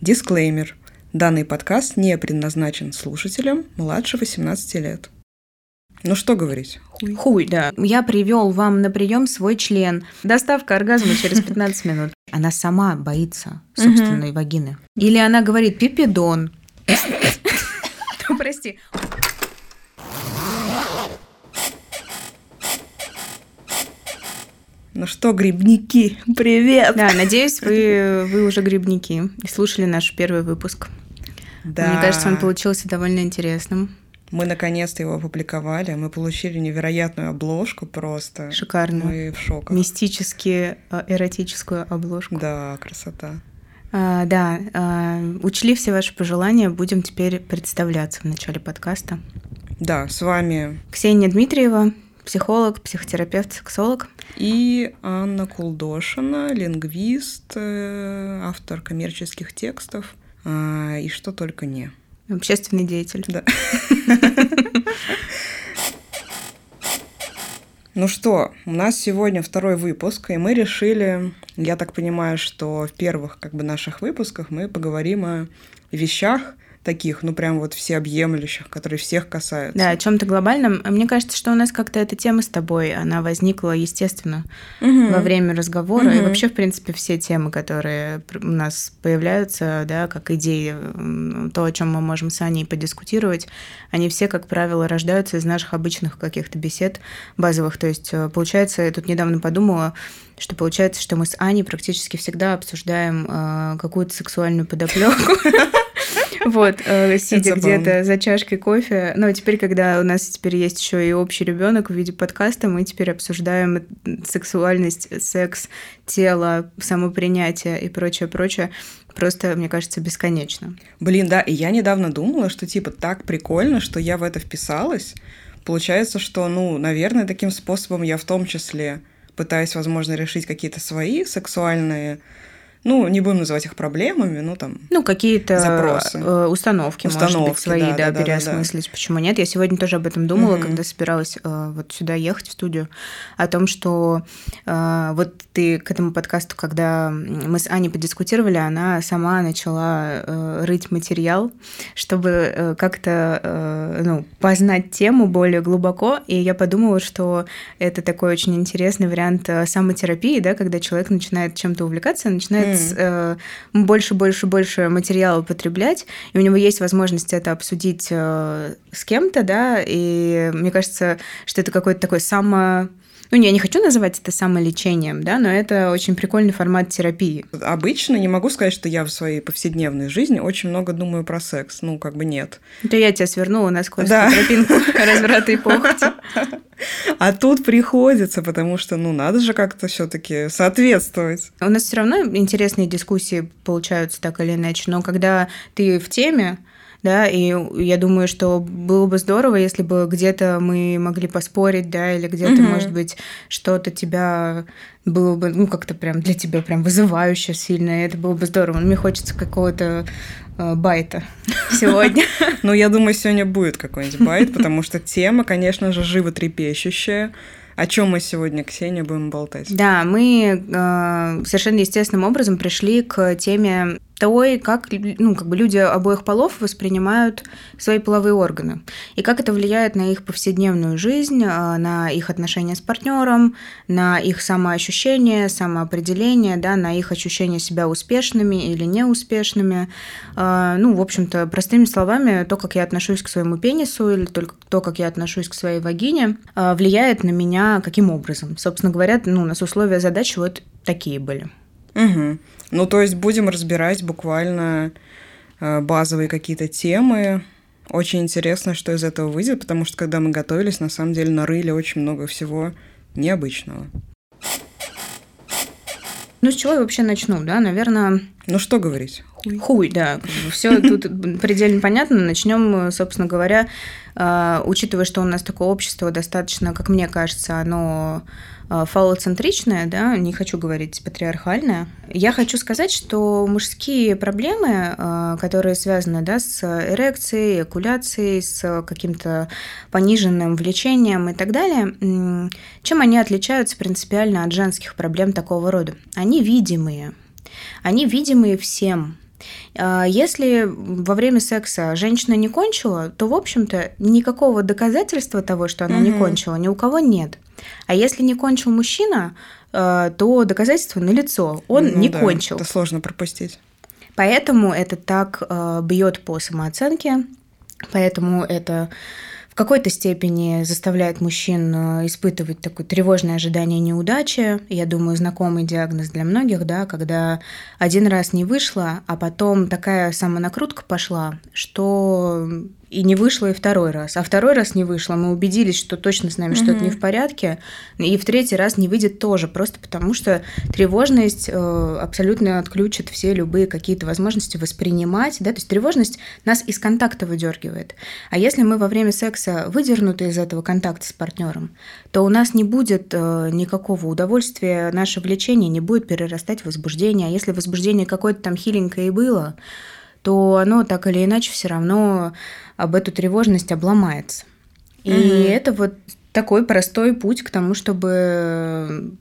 Дисклеймер. Данный подкаст не предназначен слушателям младше 18 лет. Ну что говорить? Хуй. Хуй, да. Я привел вам на прием свой член. Доставка оргазма через 15 минут. Она сама боится собственной вагины. Или она говорит пипидон. Ну, прости. Ну что, грибники, привет! Да, надеюсь, вы, вы уже грибники и слушали наш первый выпуск. Да. Мне кажется, он получился довольно интересным. Мы наконец-то его опубликовали. Мы получили невероятную обложку просто. Шикарную. Мы в шоке. Мистически э, эротическую обложку. Да, красота. А, да, а, учли все ваши пожелания. Будем теперь представляться в начале подкаста. Да, с вами Ксения Дмитриева, психолог, психотерапевт, сексолог. И Анна Кулдошина, лингвист, э, автор коммерческих текстов а, и что только не. Общественный деятель. Да. Ну что, у нас сегодня второй выпуск, и мы решили, я так понимаю, что в первых как бы наших выпусках мы поговорим о вещах, таких, ну прям вот всеобъемлющих, которые всех касаются. Да, о чем-то глобальном. Мне кажется, что у нас как-то эта тема с тобой, она возникла естественно угу. во время разговора. Угу. И вообще, в принципе, все темы, которые у нас появляются, да, как идеи, то, о чем мы можем с Аней подискутировать, они все, как правило, рождаются из наших обычных каких-то бесед базовых. То есть, э, получается, я тут недавно подумала, что получается, что мы с Аней практически всегда обсуждаем э, какую-то сексуальную подоплеку. Вот, э, сидя где-то за чашкой кофе. Но теперь, когда у нас теперь есть еще и общий ребенок в виде подкаста, мы теперь обсуждаем сексуальность, секс, тело, самопринятие и прочее, прочее. Просто, мне кажется, бесконечно. Блин, да, и я недавно думала, что типа так прикольно, что я в это вписалась. Получается, что, ну, наверное, таким способом я в том числе пытаюсь, возможно, решить какие-то свои сексуальные ну, не будем называть их проблемами, ну, там, Ну, какие-то запросы. Э, установки, установки, может быть, свои, да, да, да переосмыслить. Да, да. Почему нет? Я сегодня тоже об этом думала, угу. когда собиралась э, вот сюда ехать, в студию, о том, что э, вот ты к этому подкасту, когда мы с Аней подискутировали, она сама начала рыть материал, чтобы как-то, ну, познать тему более глубоко, и я подумала, что это такой очень интересный вариант самотерапии, да, когда человек начинает чем-то увлекаться, начинает mm. больше, больше, больше материала потреблять, и у него есть возможность это обсудить э, с кем-то, да, и мне кажется, что это какой-то такой само ну, я не хочу называть это самолечением, да, но это очень прикольный формат терапии. Обычно не могу сказать, что я в своей повседневной жизни очень много думаю про секс. Ну, как бы нет. Это я тебя свернула на скользкую да. тропинку разврата и похоти. А тут приходится, потому что, ну, надо же как-то все таки соответствовать. У нас все равно интересные дискуссии получаются так или иначе, но когда ты в теме, да, и я думаю, что было бы здорово, если бы где-то мы могли поспорить, да, или где-то, угу. может быть, что-то тебя было бы, ну, как-то прям для тебя прям вызывающе сильно, и это было бы здорово. Но мне хочется какого-то э, байта сегодня. Ну, я думаю, сегодня будет какой-нибудь байт, потому что тема, конечно же, животрепещущая. О чем мы сегодня, Ксения, будем болтать? Да, мы э, совершенно естественным образом пришли к теме той, как, ну, как бы люди обоих полов воспринимают свои половые органы, и как это влияет на их повседневную жизнь, а, на их отношения с партнером, на их самоощущение, самоопределение, да, на их ощущение себя успешными или неуспешными. А, ну, в общем-то, простыми словами, то, как я отношусь к своему пенису или только то, как я отношусь к своей вагине, а, влияет на меня каким образом. Собственно говоря, ну, у нас условия задачи вот такие были. Угу. Ну, то есть будем разбирать буквально э, базовые какие-то темы. Очень интересно, что из этого выйдет, потому что когда мы готовились, на самом деле нарыли очень много всего необычного. Ну, с чего я вообще начну, да? Наверное... Ну, что говорить? Хуй. Хуй, да. Все тут предельно понятно. Начнем, собственно говоря, э, учитывая, что у нас такое общество достаточно, как мне кажется, оно фалоцентричная, да, не хочу говорить патриархальная. Я хочу сказать, что мужские проблемы, э, которые связаны да, с эрекцией, экуляцией, с каким-то пониженным влечением и так далее, чем они отличаются принципиально от женских проблем такого рода? Они видимые. Они видимые всем. А, если во время секса женщина не кончила, то, в общем-то, никакого доказательства того, что она угу. не кончила, ни у кого нет. А если не кончил мужчина, а, то доказательство налицо. Он ну, не да, кончил. Это сложно пропустить. Поэтому это так а, бьет по самооценке, поэтому это в какой-то степени заставляет мужчин э, испытывать такое тревожное ожидание неудачи. Я думаю, знакомый диагноз для многих, да, когда один раз не вышло, а потом такая самонакрутка пошла, что и не вышло и второй раз. А второй раз не вышло, мы убедились, что точно с нами угу. что-то не в порядке, и в третий раз не выйдет тоже, просто потому что тревожность э, абсолютно отключит все любые какие-то возможности воспринимать, да, то есть тревожность нас из контакта выдергивает. А если мы во время секса выдернуты из этого контакта с партнером, то у нас не будет э, никакого удовольствия, наше влечение не будет перерастать в возбуждение. А если возбуждение какое-то там хиленькое и было, то оно так или иначе все равно об эту тревожность обломается. И mm это вот такой простой путь к тому, чтобы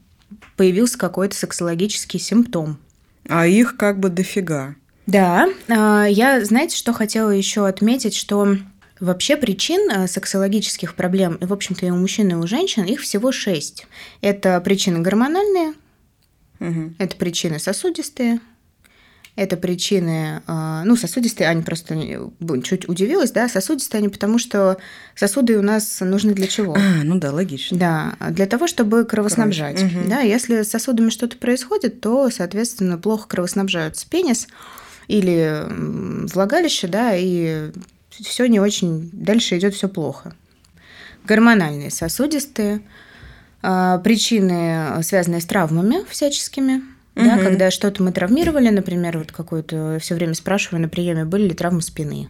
появился какой-то сексологический симптом. А их как бы дофига. Да, а, я, знаете, что хотела еще отметить, что вообще причин э, сексологических проблем, и, в общем-то, и у мужчин, и у женщин, их всего шесть. Это причины гормональные, угу. это причины сосудистые, это причины, а, ну, сосудистые, они просто чуть удивилась, да, сосудистые они потому, что сосуды у нас нужны для чего? А, ну да, логично. Да, для того, чтобы кровоснабжать. Угу. Да, если с сосудами что-то происходит, то, соответственно, плохо кровоснабжаются пенис или влагалище, да, и все не очень, дальше идет все плохо. Гормональные сосудистые, а, причины, связанные с травмами всяческими, угу. да, когда что-то мы травмировали, например, вот какую-то все время спрашиваю на приеме, были ли травмы спины.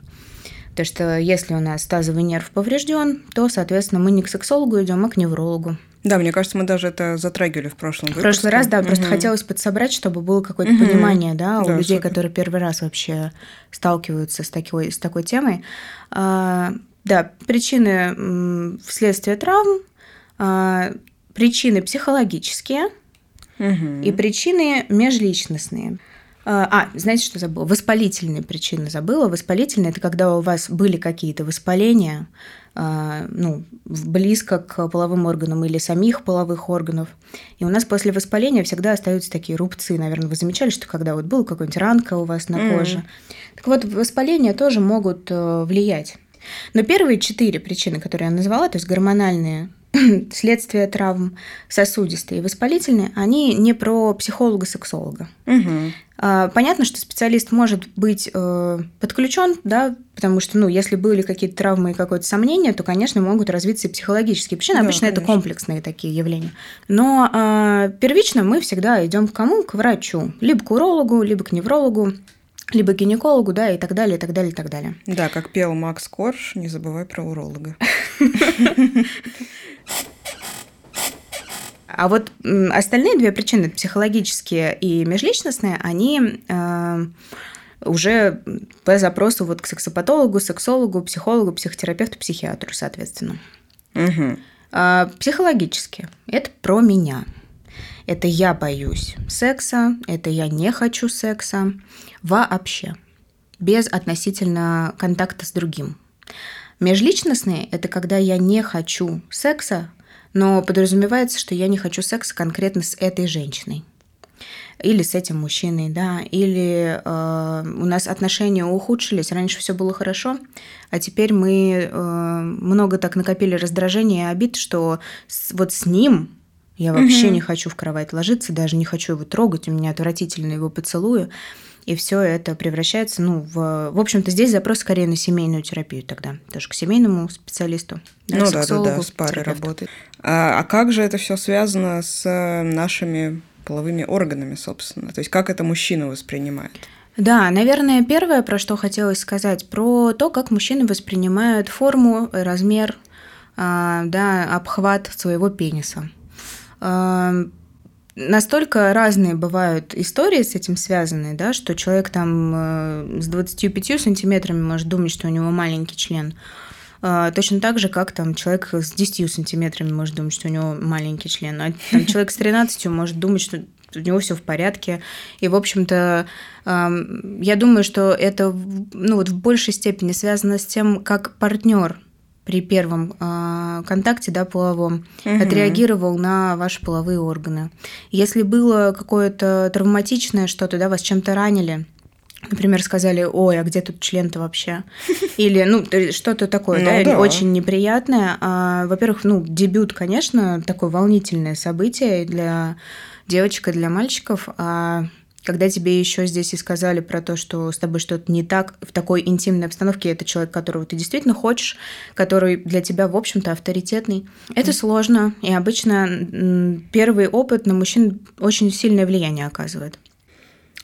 Потому что если у нас тазовый нерв поврежден, то, соответственно, мы не к сексологу идем, а к неврологу. Да, мне кажется, мы даже это затрагивали в прошлом выпуске. В прошлый раз, да, угу. просто хотелось подсобрать, чтобы было какое-то угу. понимание, да, у да, людей, супер. которые первый раз вообще сталкиваются с такой, с такой темой. А, да, причины вследствие травм, а, причины психологические – угу. и причины межличностные. А, а, знаете, что забыла? Воспалительные причины забыла. Воспалительные – это когда у вас были какие-то воспаления, а, ну, близко к половым органам или самих половых органов. И у нас после воспаления всегда остаются такие рубцы. Наверное, вы замечали, что когда вот был какой-нибудь ранка у вас на коже. Mm. Так вот, воспаления тоже могут э, влиять. Но первые четыре причины, которые я назвала, то есть гормональные следствие травм сосудистые и воспалительные, они не про психолога-сексолога. Угу. Понятно, что специалист может быть э, подключен, да, потому что, ну, если были какие-то травмы и какое-то сомнение, то, конечно, могут развиться и психологические причины. Да, Обычно конечно. это комплексные такие явления. Но э, первично мы всегда идем к кому? К врачу. Либо к урологу, либо к неврологу либо гинекологу, да, и так далее, и так далее, и так далее. Да, как пел Макс Корж, не забывай про уролога. А вот остальные две причины, психологические и межличностные, они э, уже по запросу вот к сексопатологу, сексологу, психологу, психотерапевту, психиатру, соответственно. Угу. А, психологически это про меня. Это я боюсь секса, это я не хочу секса вообще, без относительно контакта с другим. Межличностные – это когда я не хочу секса, но подразумевается, что я не хочу секса конкретно с этой женщиной или с этим мужчиной, да, или э, у нас отношения ухудшились, раньше все было хорошо, а теперь мы э, много так накопили раздражения и обид, что с, вот с ним я вообще угу. не хочу в кровать ложиться, даже не хочу его трогать, у меня отвратительно его поцелую. И все это превращается, ну, в... В общем-то, здесь запрос скорее на семейную терапию тогда. Тоже к семейному специалисту. Да, ну да, да, да, с парой работает. А, а как же это все связано с э, нашими половыми органами, собственно? То есть как это мужчина воспринимает? Да, наверное, первое, про что хотелось сказать, про то, как мужчины воспринимают форму, размер, а, да, обхват своего пениса настолько разные бывают истории с этим связанные, да, что человек там э, с 25 сантиметрами может думать, что у него маленький член. А, точно так же, как там человек с 10 сантиметрами может думать, что у него маленький член. А там человек с 13 может думать, что у него все в порядке. И, в общем-то, я думаю, что это ну, вот в большей степени связано с тем, как партнер при первом э, контакте да, половом угу. отреагировал на ваши половые органы. Если было какое-то травматичное что-то, да, вас чем-то ранили, Например, сказали, ой, а где тут член-то вообще? Или, ну, что-то такое, ну, да, да, очень неприятное. А, во-первых, ну, дебют, конечно, такое волнительное событие для девочек и для мальчиков. А когда тебе еще здесь и сказали про то, что с тобой что-то не так в такой интимной обстановке, это человек, которого ты действительно хочешь, который для тебя, в общем-то, авторитетный. Это сложно, и обычно первый опыт на мужчин очень сильное влияние оказывает.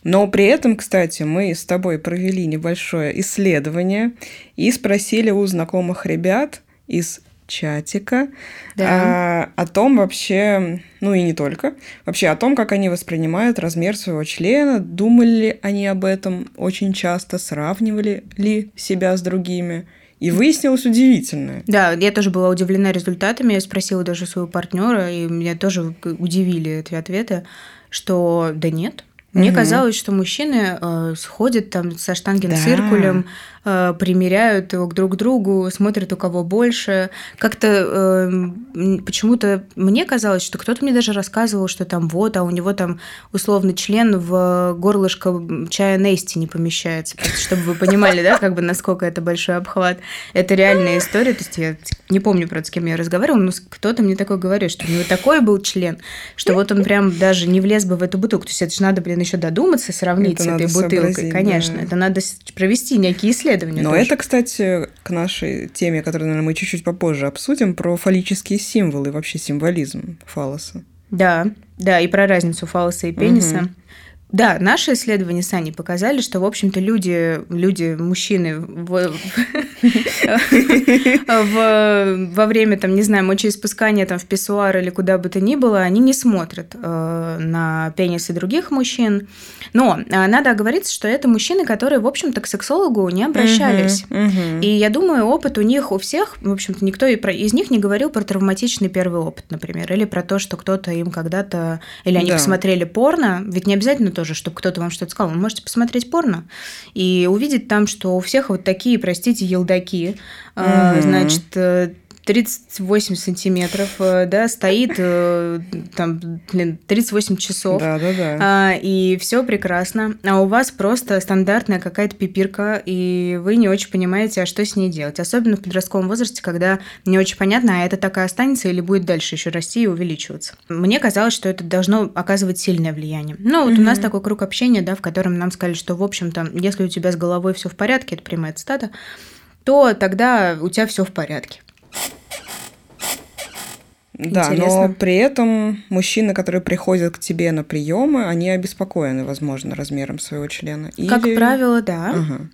Но при этом, кстати, мы с тобой провели небольшое исследование и спросили у знакомых ребят из чатика да. а, о том вообще, ну и не только, вообще о том, как они воспринимают размер своего члена, думали ли они об этом очень часто, сравнивали ли себя с другими. И выяснилось удивительное. Да, я тоже была удивлена результатами. Я спросила даже своего партнера, и меня тоже удивили эти ответы, что да нет, мне угу. казалось, что мужчины э, сходят там со штангенциркулем, да. Э, примеряют его друг к другу, смотрят у кого больше. Как-то э, почему-то мне казалось, что кто-то мне даже рассказывал, что там вот, а у него там условно член в горлышко чая Нести не помещается. Чтобы вы понимали, да, как бы насколько это большой обхват. Это реальная история. То есть я не помню, правда, с кем я разговаривала, но кто-то мне такой говорит, что у него такой был член, что вот он прям даже не влез бы в эту бутылку. То есть это же надо, блин, еще додуматься, сравнить это с этой бутылкой. Конечно, да. это надо провести некие исследования исследования. Но тоже. это, кстати, к нашей теме, которую, наверное, мы чуть-чуть попозже обсудим, про фаллические символы, вообще символизм фалоса. Да, да, и про разницу фалоса и пениса. Угу. Да, наши исследования с Аней показали, что, в общем-то, люди, люди мужчины в, в, во время, там, не знаю, мочеиспускания там, в писсуар или куда бы то ни было, они не смотрят э, на пенисы других мужчин. Но э, надо оговориться, что это мужчины, которые, в общем-то, к сексологу не обращались. И я думаю, опыт у них, у всех, в общем-то, никто из них не говорил про травматичный первый опыт, например, или про то, что кто-то им когда-то, или они да. посмотрели порно, ведь не обязательно тоже, чтобы кто-то вам что-то сказал. Вы можете посмотреть порно и увидеть там, что у всех вот такие, простите, елдаки. Mm-hmm. Значит, 38 сантиметров, э, да, стоит э, там, блин, 38 часов. Да, да, да. А, и все прекрасно. А у вас просто стандартная какая-то пипирка, и вы не очень понимаете, а что с ней делать. Особенно в подростковом возрасте, когда не очень понятно, а это так и останется или будет дальше еще расти и увеличиваться. Мне казалось, что это должно оказывать сильное влияние. Ну, вот mm-hmm. у нас такой круг общения, да, в котором нам сказали, что, в общем-то, если у тебя с головой все в порядке, это прямая цитата, то тогда у тебя все в порядке. Да, Интересно. но при этом мужчины, которые приходят к тебе на приемы, они обеспокоены, возможно, размером своего члена. Или... Как правило, да. Ага.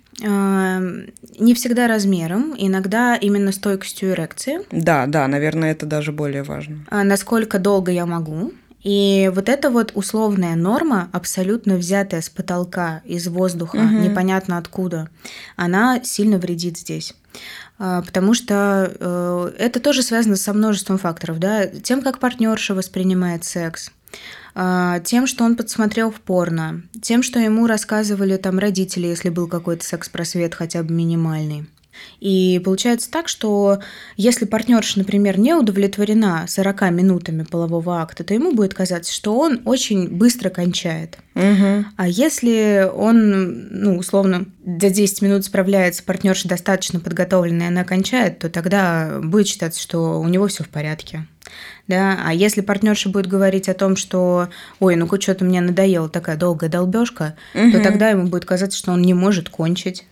Не всегда размером, иногда именно стойкостью эрекции. Да, да, наверное, это даже более важно. А насколько долго я могу. И вот эта вот условная норма, абсолютно взятая с потолка, из воздуха, угу. непонятно откуда, она сильно вредит здесь. А, потому что э, это тоже связано со множеством факторов, да, тем, как партнерша воспринимает секс, а, тем, что он подсмотрел в порно, тем, что ему рассказывали там родители, если был какой-то секс-просвет хотя бы минимальный. И получается так, что если партнерша, например, не удовлетворена 40 минутами полового акта, то ему будет казаться, что он очень быстро кончает. Угу. А если он, ну, условно, за 10 минут справляется, партнерша достаточно подготовленная, она кончает, то тогда будет считаться, что у него все в порядке. Да? А если партнерша будет говорить о том, что ой, ну что-то мне надоело такая долгая долбежка, угу. то тогда ему будет казаться, что он не может кончить.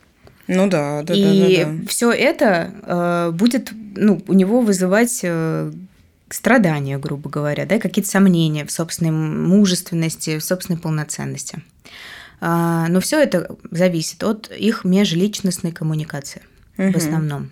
Ну да, да, и да, да, да. все это э, будет, ну, у него вызывать э, страдания, грубо говоря, да, какие-то сомнения в собственной мужественности, в собственной полноценности. Э, но все это зависит от их межличностной коммуникации угу. в основном.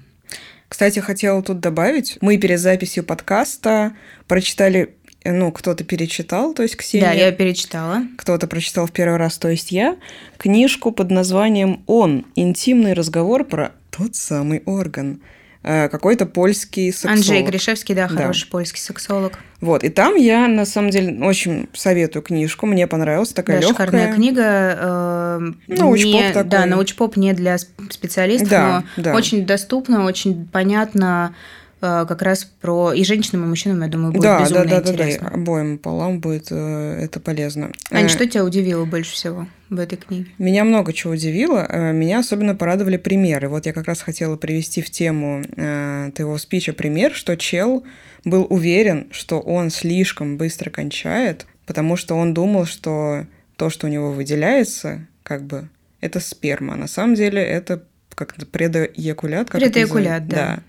Кстати, хотела тут добавить, мы перед записью подкаста прочитали ну, кто-то перечитал, то есть Ксения. Да, я перечитала. Кто-то прочитал в первый раз, то есть я, книжку под названием «Он. Интимный разговор про тот самый орган». э, какой-то польский сексолог. Анджей Гришевский, да, хороший да. польский сексолог. Вот, и там я, на самом деле, очень советую книжку, мне понравилась такая да, легкая. шикарная книга. Э, научпоп не, такой. Да, научпоп не для специалистов, да, но да. очень доступно, очень понятно, как раз про и женщинам, и мужчинам, я думаю, будет да, безумно да, да, интересно. Да, да, обоим полам будет э, это полезно. Ань, э, что тебя удивило больше всего в этой книге? Меня много чего удивило. Э, меня особенно порадовали примеры. Вот я как раз хотела привести в тему э, твоего спича пример, что чел был уверен, что он слишком быстро кончает, потому что он думал, что то, что у него выделяется, как бы, это сперма. На самом деле это как-то предоякулят. Как предоякулят, да. да.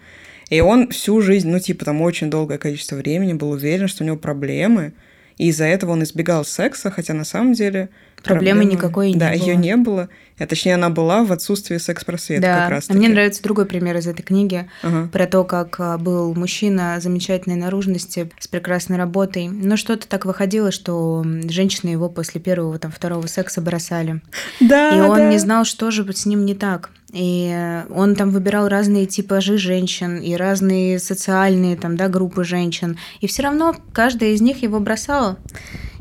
И он всю жизнь, ну, типа, там очень долгое количество времени был уверен, что у него проблемы, и из-за этого он избегал секса, хотя на самом деле Проблемы, проблемы никакой да, не было. Да, ее не было. А точнее, она была в отсутствии секс-просвета да. как раз. А мне нравится другой пример из этой книги ага. про то, как а, был мужчина замечательной наружности с прекрасной работой, но что-то так выходило, что женщины его после первого, там, второго секса бросали. Да, И он да. не знал, что же с ним не так. И он там выбирал разные типажи женщин и разные социальные там, да, группы женщин. И все равно каждая из них его бросала.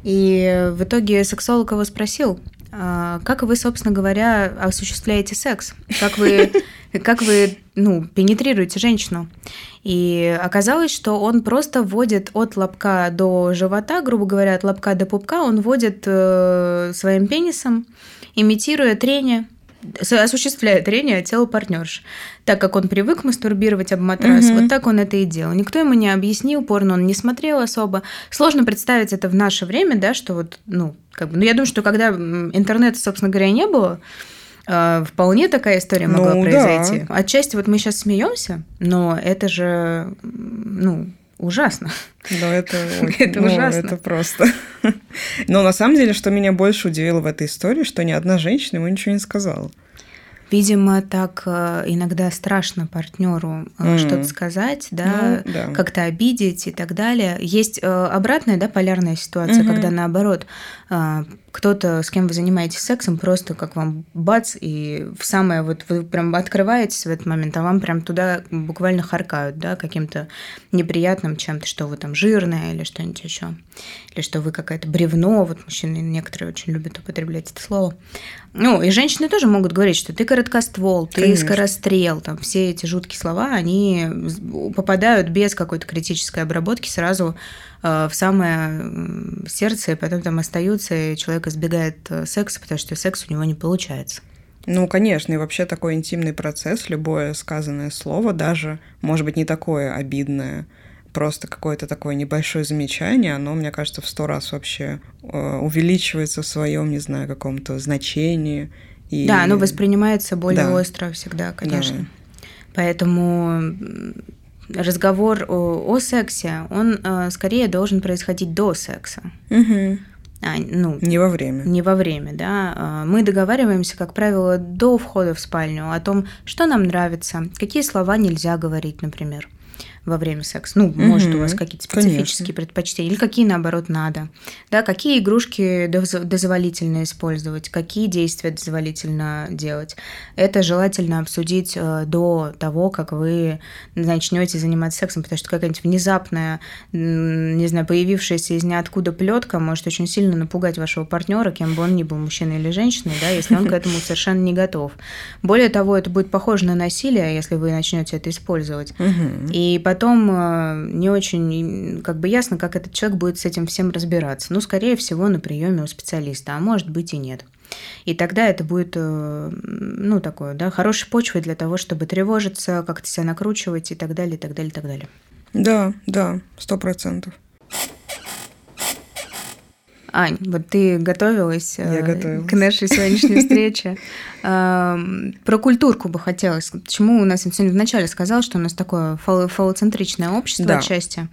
И в итоге сексолог его спросил, «А как вы, собственно говоря, осуществляете секс? Как вы, как вы ну, пенетрируете женщину? И оказалось, что он просто вводит от лобка до живота, грубо говоря, от лобка до пупка, он вводит э, своим пенисом, имитируя трение осуществляет трение тела партнерш. Так как он привык мастурбировать об матрас, угу. вот так он это и делал. Никто ему не объяснил, порно он не смотрел особо. Сложно представить это в наше время, да, что вот, ну, как бы, ну, я думаю, что когда интернета, собственно говоря, не было, э, вполне такая история могла ну, произойти. Да. Отчасти вот мы сейчас смеемся, но это же, ну, ужасно. Да, это, это ну, ужасно. Это просто. Но на самом деле, что меня больше удивило в этой истории, что ни одна женщина ему ничего не сказала. Видимо, так э, иногда страшно партнеру mm. что-то сказать, да, ну, да. как-то обидеть и так далее. Есть э, обратная, да, полярная ситуация, mm-hmm. когда наоборот кто-то, с кем вы занимаетесь сексом, просто как вам бац, и в самое вот вы прям открываетесь в этот момент, а вам прям туда буквально харкают, да, каким-то неприятным чем-то, что вы там жирная или что-нибудь еще, или что вы какая-то бревно, вот мужчины некоторые очень любят употреблять это слово. Ну, и женщины тоже могут говорить, что ты короткоствол, ты Конечно. скорострел, там все эти жуткие слова, они попадают без какой-то критической обработки сразу в самое сердце, и потом там остаются, и человек избегает э, секса, потому что секс у него не получается. Ну, конечно, и вообще такой интимный процесс, любое сказанное слово, даже, может быть, не такое обидное, просто какое-то такое небольшое замечание, оно, мне кажется, в сто раз вообще э, увеличивается в своем, не знаю, каком-то значении. И... Да, оно воспринимается более да. остро всегда, конечно. Да. Поэтому разговор о, о сексе, он э, скорее должен происходить до секса. Угу. А, ну, не во время. Не во время, да. А, мы договариваемся, как правило, до входа в спальню о том, что нам нравится, какие слова нельзя говорить, например во время секса. Ну, угу, может, у вас какие-то специфические конечно. предпочтения, или какие, наоборот, надо. Да, какие игрушки дозволительно использовать, какие действия дозволительно делать. Это желательно обсудить э, до того, как вы начнете заниматься сексом, потому что какая-нибудь внезапная, не знаю, появившаяся из ниоткуда плетка может очень сильно напугать вашего партнера, кем бы он ни был, мужчиной или женщиной, да, если он к этому совершенно не готов. Более того, это будет похоже на насилие, если вы начнете это использовать. И потом потом э, не очень как бы ясно, как этот человек будет с этим всем разбираться. Ну, скорее всего, на приеме у специалиста, а может быть и нет. И тогда это будет, э, ну, такое, да, хорошей почвой для того, чтобы тревожиться, как-то себя накручивать и так далее, и так далее, и так далее. Да, да, сто процентов. Ань, вот ты готовилась Я э, к нашей сегодняшней встрече. Про культурку бы хотелось. Почему у нас сегодня вначале сказал, что у нас такое фалоцентричное общество да. отчасти?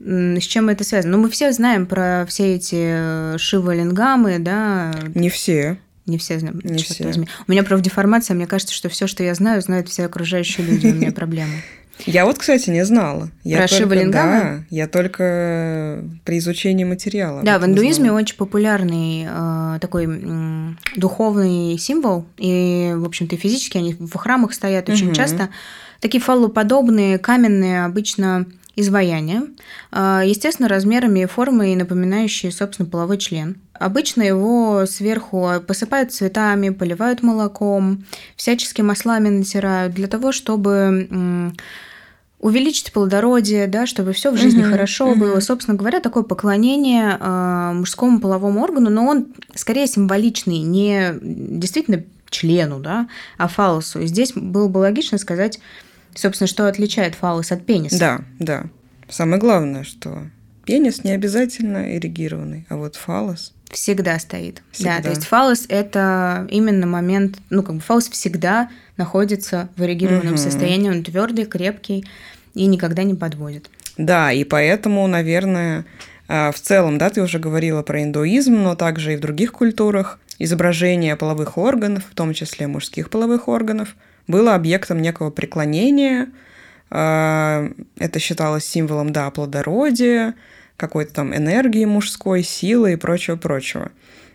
С чем это связано? Ну, мы все знаем про все эти шивалингамы, да? Не все. Не все знаем. Не все. Возьми. У меня профдеформация, мне кажется, что все, что я знаю, знают все окружающие люди. У меня проблемы. Я вот, кстати, не знала. Я Про только, Да, я только при изучении материала. Да, в индуизме очень популярный э, такой э, духовный символ, и, в общем-то, физически они в храмах стоят очень угу. часто. такие фаллоподобные, каменные обычно изваяния, а, естественно, размерами и формой напоминающие, собственно, половой член. Обычно его сверху посыпают цветами, поливают молоком, всячески маслами натирают для того, чтобы увеличить плодородие, да, чтобы все в жизни угу, хорошо угу. было. Собственно говоря, такое поклонение э, мужскому половому органу, но он скорее символичный, не действительно члену, да, а фалосу. И здесь было бы логично сказать, собственно, что отличает фалос от пениса. Да, да. Самое главное, что пенис не обязательно эрегированный, а вот фалос всегда стоит. Всегда. Да, то есть фалос это именно момент, ну как бы фалос всегда находится в эрегированном угу. состоянии, он твердый, крепкий и никогда не подводит. Да, и поэтому, наверное, а, в целом, да, ты уже говорила про индуизм, но также и в других культурах изображение половых органов, в том числе мужских половых органов, было объектом некого преклонения. А, это считалось символом, да, плодородия, какой-то там энергии мужской, силы и прочего-прочего.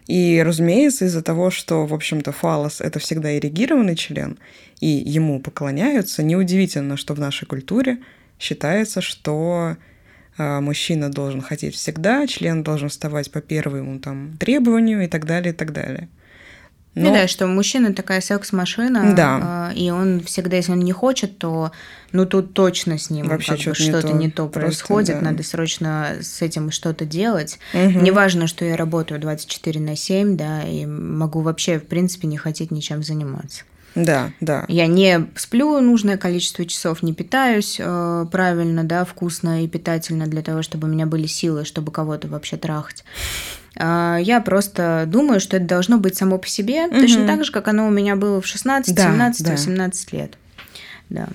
И, разумеется, из-за того, что, в общем-то, фалос – это всегда эрегированный член, и ему поклоняются, неудивительно, что в нашей культуре считается, что а, мужчина должен хотеть всегда, член должен вставать по первому там требованию и так далее, и так далее. Ну да, что мужчина такая секс-машина, да. А, и он всегда, если он не хочет, то ну тут точно с ним Вообще что-то, не, что-то то, не то происходит, да. надо срочно с этим что-то делать. Угу. Неважно, что я работаю 24 на 7, да, и могу вообще, в принципе, не хотеть ничем заниматься. Да, да. Я не сплю нужное количество часов, не питаюсь э, правильно, да, вкусно и питательно для того, чтобы у меня были силы, чтобы кого-то вообще трахать. Э, я просто думаю, что это должно быть само по себе, угу. точно так же, как оно у меня было в 16, да, 17, да. 18 лет. Да.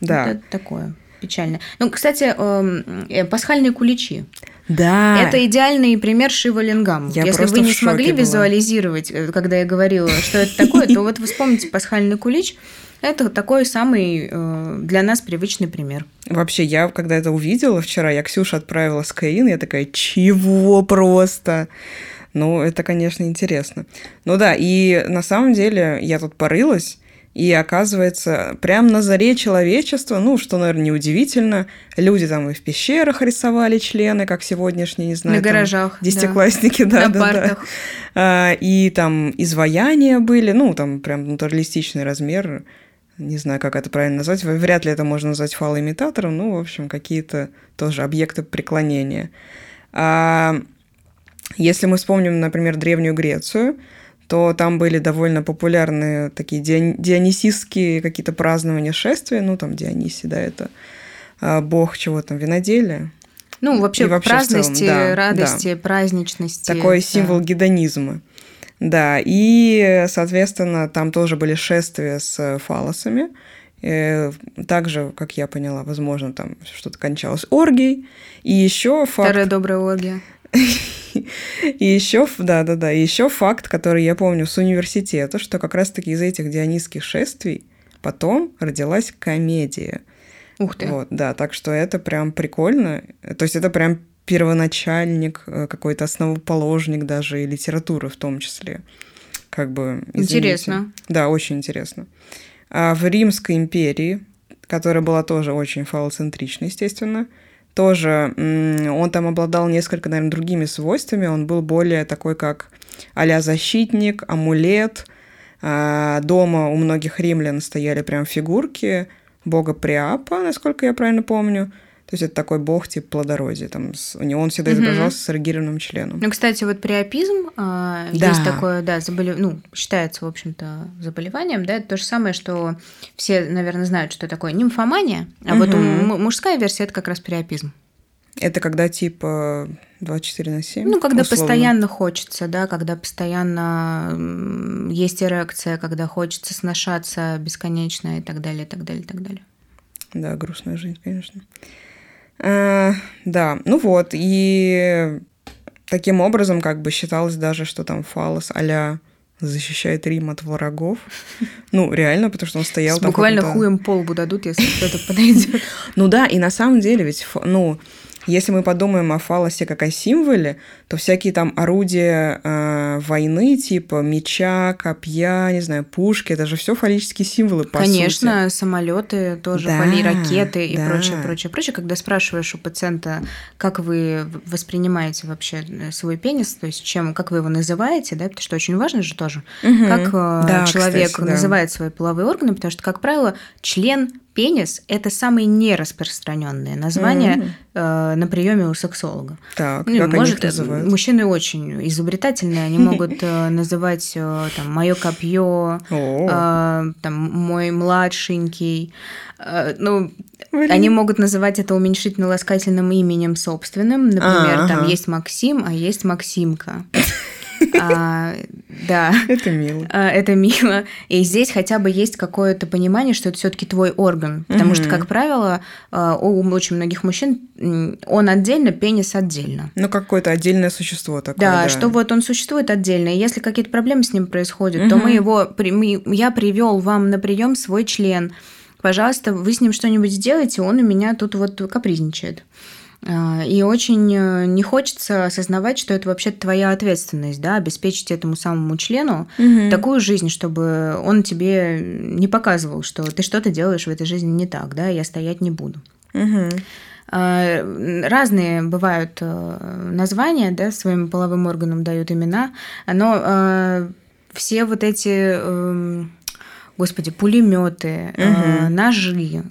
Да. Это такое печально. Ну, кстати, эм, э, пасхальные куличи. Да. Это идеальный пример Шивалингам. Я Если вы не смогли была. визуализировать, э, когда я говорила, что это такое, то вот вы вспомните пасхальный кулич. Это такой самый э, для нас привычный пример. Вообще, я когда это увидела вчера, я Ксюша отправила скрин, я такая, чего просто? Ну, это, конечно, интересно. Ну да, и на самом деле я тут порылась, и оказывается, прямо на заре человечества, ну, что, наверное, неудивительно, люди там и в пещерах рисовали члены, как сегодняшние, не знаю, на гаражах, десятиклассники, да, на да, партах. да. И там изваяния были, ну, там прям натуралистичный размер, не знаю, как это правильно назвать, вряд ли это можно назвать фалоимитатором, ну, в общем, какие-то тоже объекты преклонения. А если мы вспомним, например, Древнюю Грецию, то там были довольно популярные такие дионисистские какие-то празднования шествия, ну, там Дионисий, да, это а, бог чего там, виноделия. Ну, вообще, и вообще праздности, целом, да, радости, да. праздничности. Такой да. символ гедонизма. Да, и, соответственно, там тоже были шествия с фалосами. И также, как я поняла, возможно, там что-то кончалось оргией. И еще факт... Старая добрая оргия. И еще, да, да, да, и еще факт, который я помню с университета, что как раз-таки из этих дионисских шествий потом родилась комедия. Ух ты. Вот, да, так что это прям прикольно. То есть это прям первоначальник, э, какой-то основоположник даже и литературы в том числе. Как бы, извините. Интересно. Да, очень интересно. А в Римской империи, которая была тоже очень фалоцентрична, естественно, тоже он там обладал несколько, наверное, другими свойствами. Он был более такой, как а защитник, амулет. А, дома у многих римлян стояли прям фигурки бога Приапа, насколько я правильно помню. То есть это такой бог типа плодородия. Там, у него он всегда изображался угу. с эрегированным членом. Ну, кстати, вот приопизм э, да. есть такое, да, заболев... ну, считается, в общем-то, заболеванием, да, это то же самое, что все, наверное, знают, что такое нимфомания, а угу. вот мужская версия это как раз приопизм. Это когда типа 24 на 7? Ну, когда условно. постоянно хочется, да, когда постоянно есть эрекция, когда хочется сношаться бесконечно и так далее, и так далее, и так далее. Да, грустная жизнь, конечно. А, да, ну вот, и таким образом как бы считалось даже, что там фалос а защищает Рим от врагов. Ну, реально, потому что он стоял там... Буквально хуем полбу дадут, если кто-то подойдет. Ну да, и на самом деле ведь, ну, Если мы подумаем о фалосе как о символе, то всякие там орудия э, войны, типа меча, копья, не знаю, пушки, это же все фаллические символы, по Конечно, самолеты тоже, да, фали, ракеты и да. прочее, прочее, прочее. Когда спрашиваешь у пациента, как вы воспринимаете вообще э, свой пенис, то есть чем, как вы его называете, да, потому что очень важно же тоже, угу. как э, да, человек кстати, называет да. свои половые органы, потому что, как правило, член пенис – это самое нераспространенное название mm-hmm. э, на приеме у сексолога. Так, ну, как может, они называют? Мужчины очень изобретательные, они могут э, называть э, там мое копье, э, там мой младшенький. Э, ну, они могут называть это уменьшительно-ласкательным именем собственным. Например, а, там ага. есть Максим, а есть Максимка. А, да. Это мило. А, это мило. И здесь хотя бы есть какое-то понимание, что это все-таки твой орган. Потому что, как правило, а, у очень многих мужчин он отдельно, пенис отдельно. Ну, какое-то отдельное существо такое. Да, да, что вот он существует отдельно. И если какие-то проблемы с ним происходят, угу. то мы его. Я привел вам на прием свой член. Пожалуйста, вы с ним что-нибудь сделаете, он у меня тут вот капризничает. А, и очень э, не хочется осознавать, что это вообще твоя ответственность, да, обеспечить этому самому члену угу. такую жизнь, чтобы он тебе не показывал, что ты что-то делаешь в этой жизни не так, да, я стоять не буду. Угу. Разные бывают э, названия, да, своим половым органам дают имена, но э, все вот эти эм, господи, пулеметы, угу. э, ножи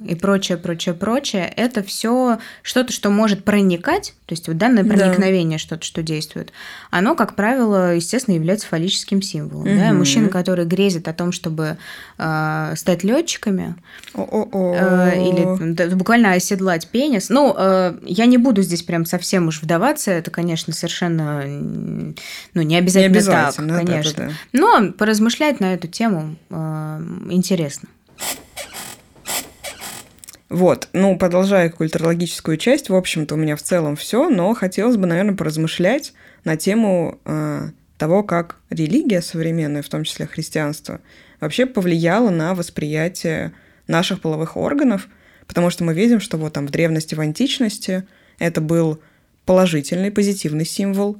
и прочее, прочее, прочее, это все что-то, что может проникать, то есть вот данное проникновение, да. что-то, что действует, оно, как правило, естественно, является фаллическим символом. Угу. Да? Мужчины, которые грезят о том, чтобы э, стать летчиками э, или да, буквально оседлать пенис. Ну, э, я не буду здесь прям совсем уж вдаваться, это, конечно, совершенно ну, не обязательно, не обязательно так, конечно. Да, да, да. Но поразмышлять на эту тему э, интересно. Вот, ну, продолжая культурологическую часть, в общем-то, у меня в целом все, но хотелось бы, наверное, поразмышлять на тему э, того, как религия современная, в том числе христианство, вообще повлияла на восприятие наших половых органов, потому что мы видим, что вот там в древности, в античности это был положительный, позитивный символ,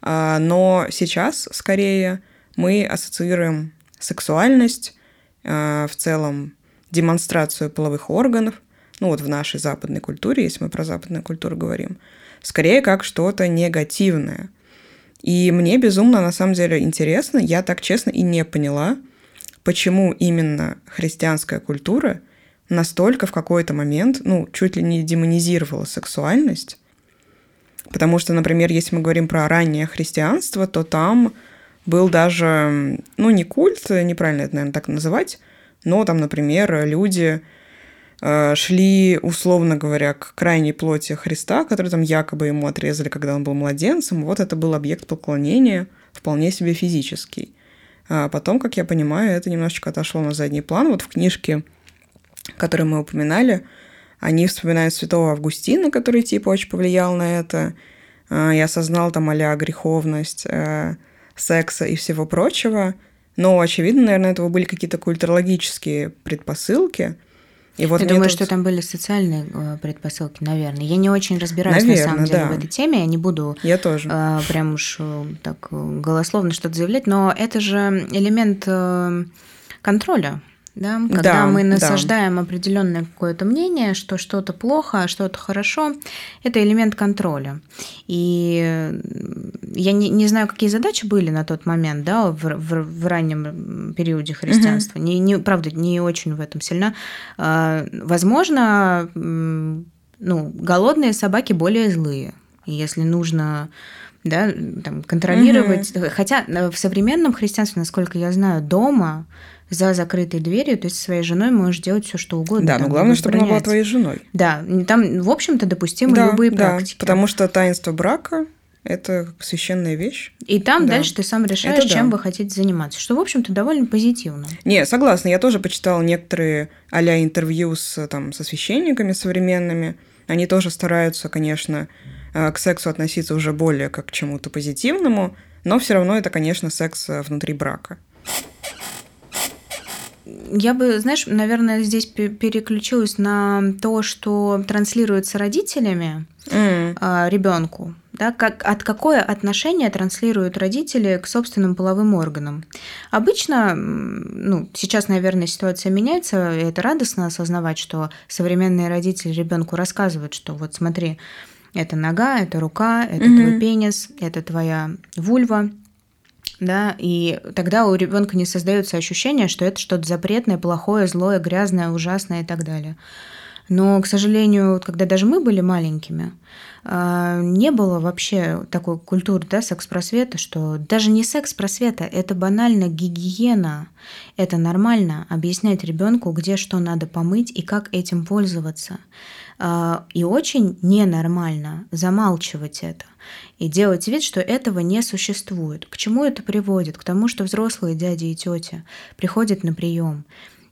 э, но сейчас скорее мы ассоциируем сексуальность в целом демонстрацию половых органов, ну вот в нашей западной культуре, если мы про западную культуру говорим, скорее как что-то негативное. И мне безумно на самом деле интересно, я так честно и не поняла, почему именно христианская культура настолько в какой-то момент, ну, чуть ли не демонизировала сексуальность. Потому что, например, если мы говорим про раннее христианство, то там был даже, ну, не культ, неправильно это, наверное, так называть, но там, например, люди э, шли, условно говоря, к крайней плоти Христа, который там якобы ему отрезали, когда он был младенцем. Вот это был объект поклонения, вполне себе физический. А потом, как я понимаю, это немножечко отошло на задний план. Вот в книжке, которую мы упоминали, они вспоминают святого Августина, который типа очень повлиял на это. А, я осознал там а греховность, секса и всего прочего. Но, очевидно, наверное, этого были какие-то культурологические предпосылки. И вот Я думаю, тут... что там были социальные э, предпосылки, наверное. Я не очень разбираюсь наверное, на самом деле да. в этой теме, я не буду я тоже. Э, прям уж э, так голословно что-то заявлять, но это же элемент контроля да, когда да, мы насаждаем да. определенное какое-то мнение, что что-то плохо, а что-то хорошо, это элемент контроля. И я не, не знаю, какие задачи были на тот момент, да, в, в, в раннем периоде христианства. Угу. Не, не, правда, не очень в этом сильно. А, возможно, ну, голодные собаки более злые. Если нужно да, там, контролировать. Угу. Хотя в современном христианстве, насколько я знаю, дома за закрытой дверью, то есть со своей женой можешь делать все, что угодно. Да, но главное, чтобы она была твоей женой. Да, там, в общем-то, допустимы да, любые да, практики. Потому что таинство брака это священная вещь. И там да. дальше ты сам решаешь, это чем да. вы хотите заниматься. Что, в общем-то, довольно позитивно. Не, согласна. Я тоже почитала некоторые а интервью с, там, со священниками современными. Они тоже стараются, конечно, э, к сексу относиться уже более как к чему-то позитивному, но все равно это, конечно, секс э, внутри брака. Я бы, знаешь, наверное, здесь переключилась на то, что транслируется родителями mm. А, ребенку. Да, как, от какое отношение транслируют родители к собственным половым органам? Обычно, ну, сейчас, наверное, ситуация меняется, и это радостно осознавать, что современные родители ребенку рассказывают, что вот смотри, это нога, это рука, это mm-hmm. твой пенис, это твоя вульва, да, и тогда у ребенка не создается ощущение, что это что-то запретное, плохое, злое, грязное, ужасное и так далее. Но, к сожалению, когда даже мы были маленькими, а, не было вообще такой культуры да, секс-просвета, что даже не секс-просвета, это банально гигиена. Это нормально объяснять ребенку, где что надо помыть и как этим пользоваться. А, и очень ненормально замалчивать это и делать вид, что этого не существует. К чему это приводит? К тому, что взрослые дяди и тети приходят на прием,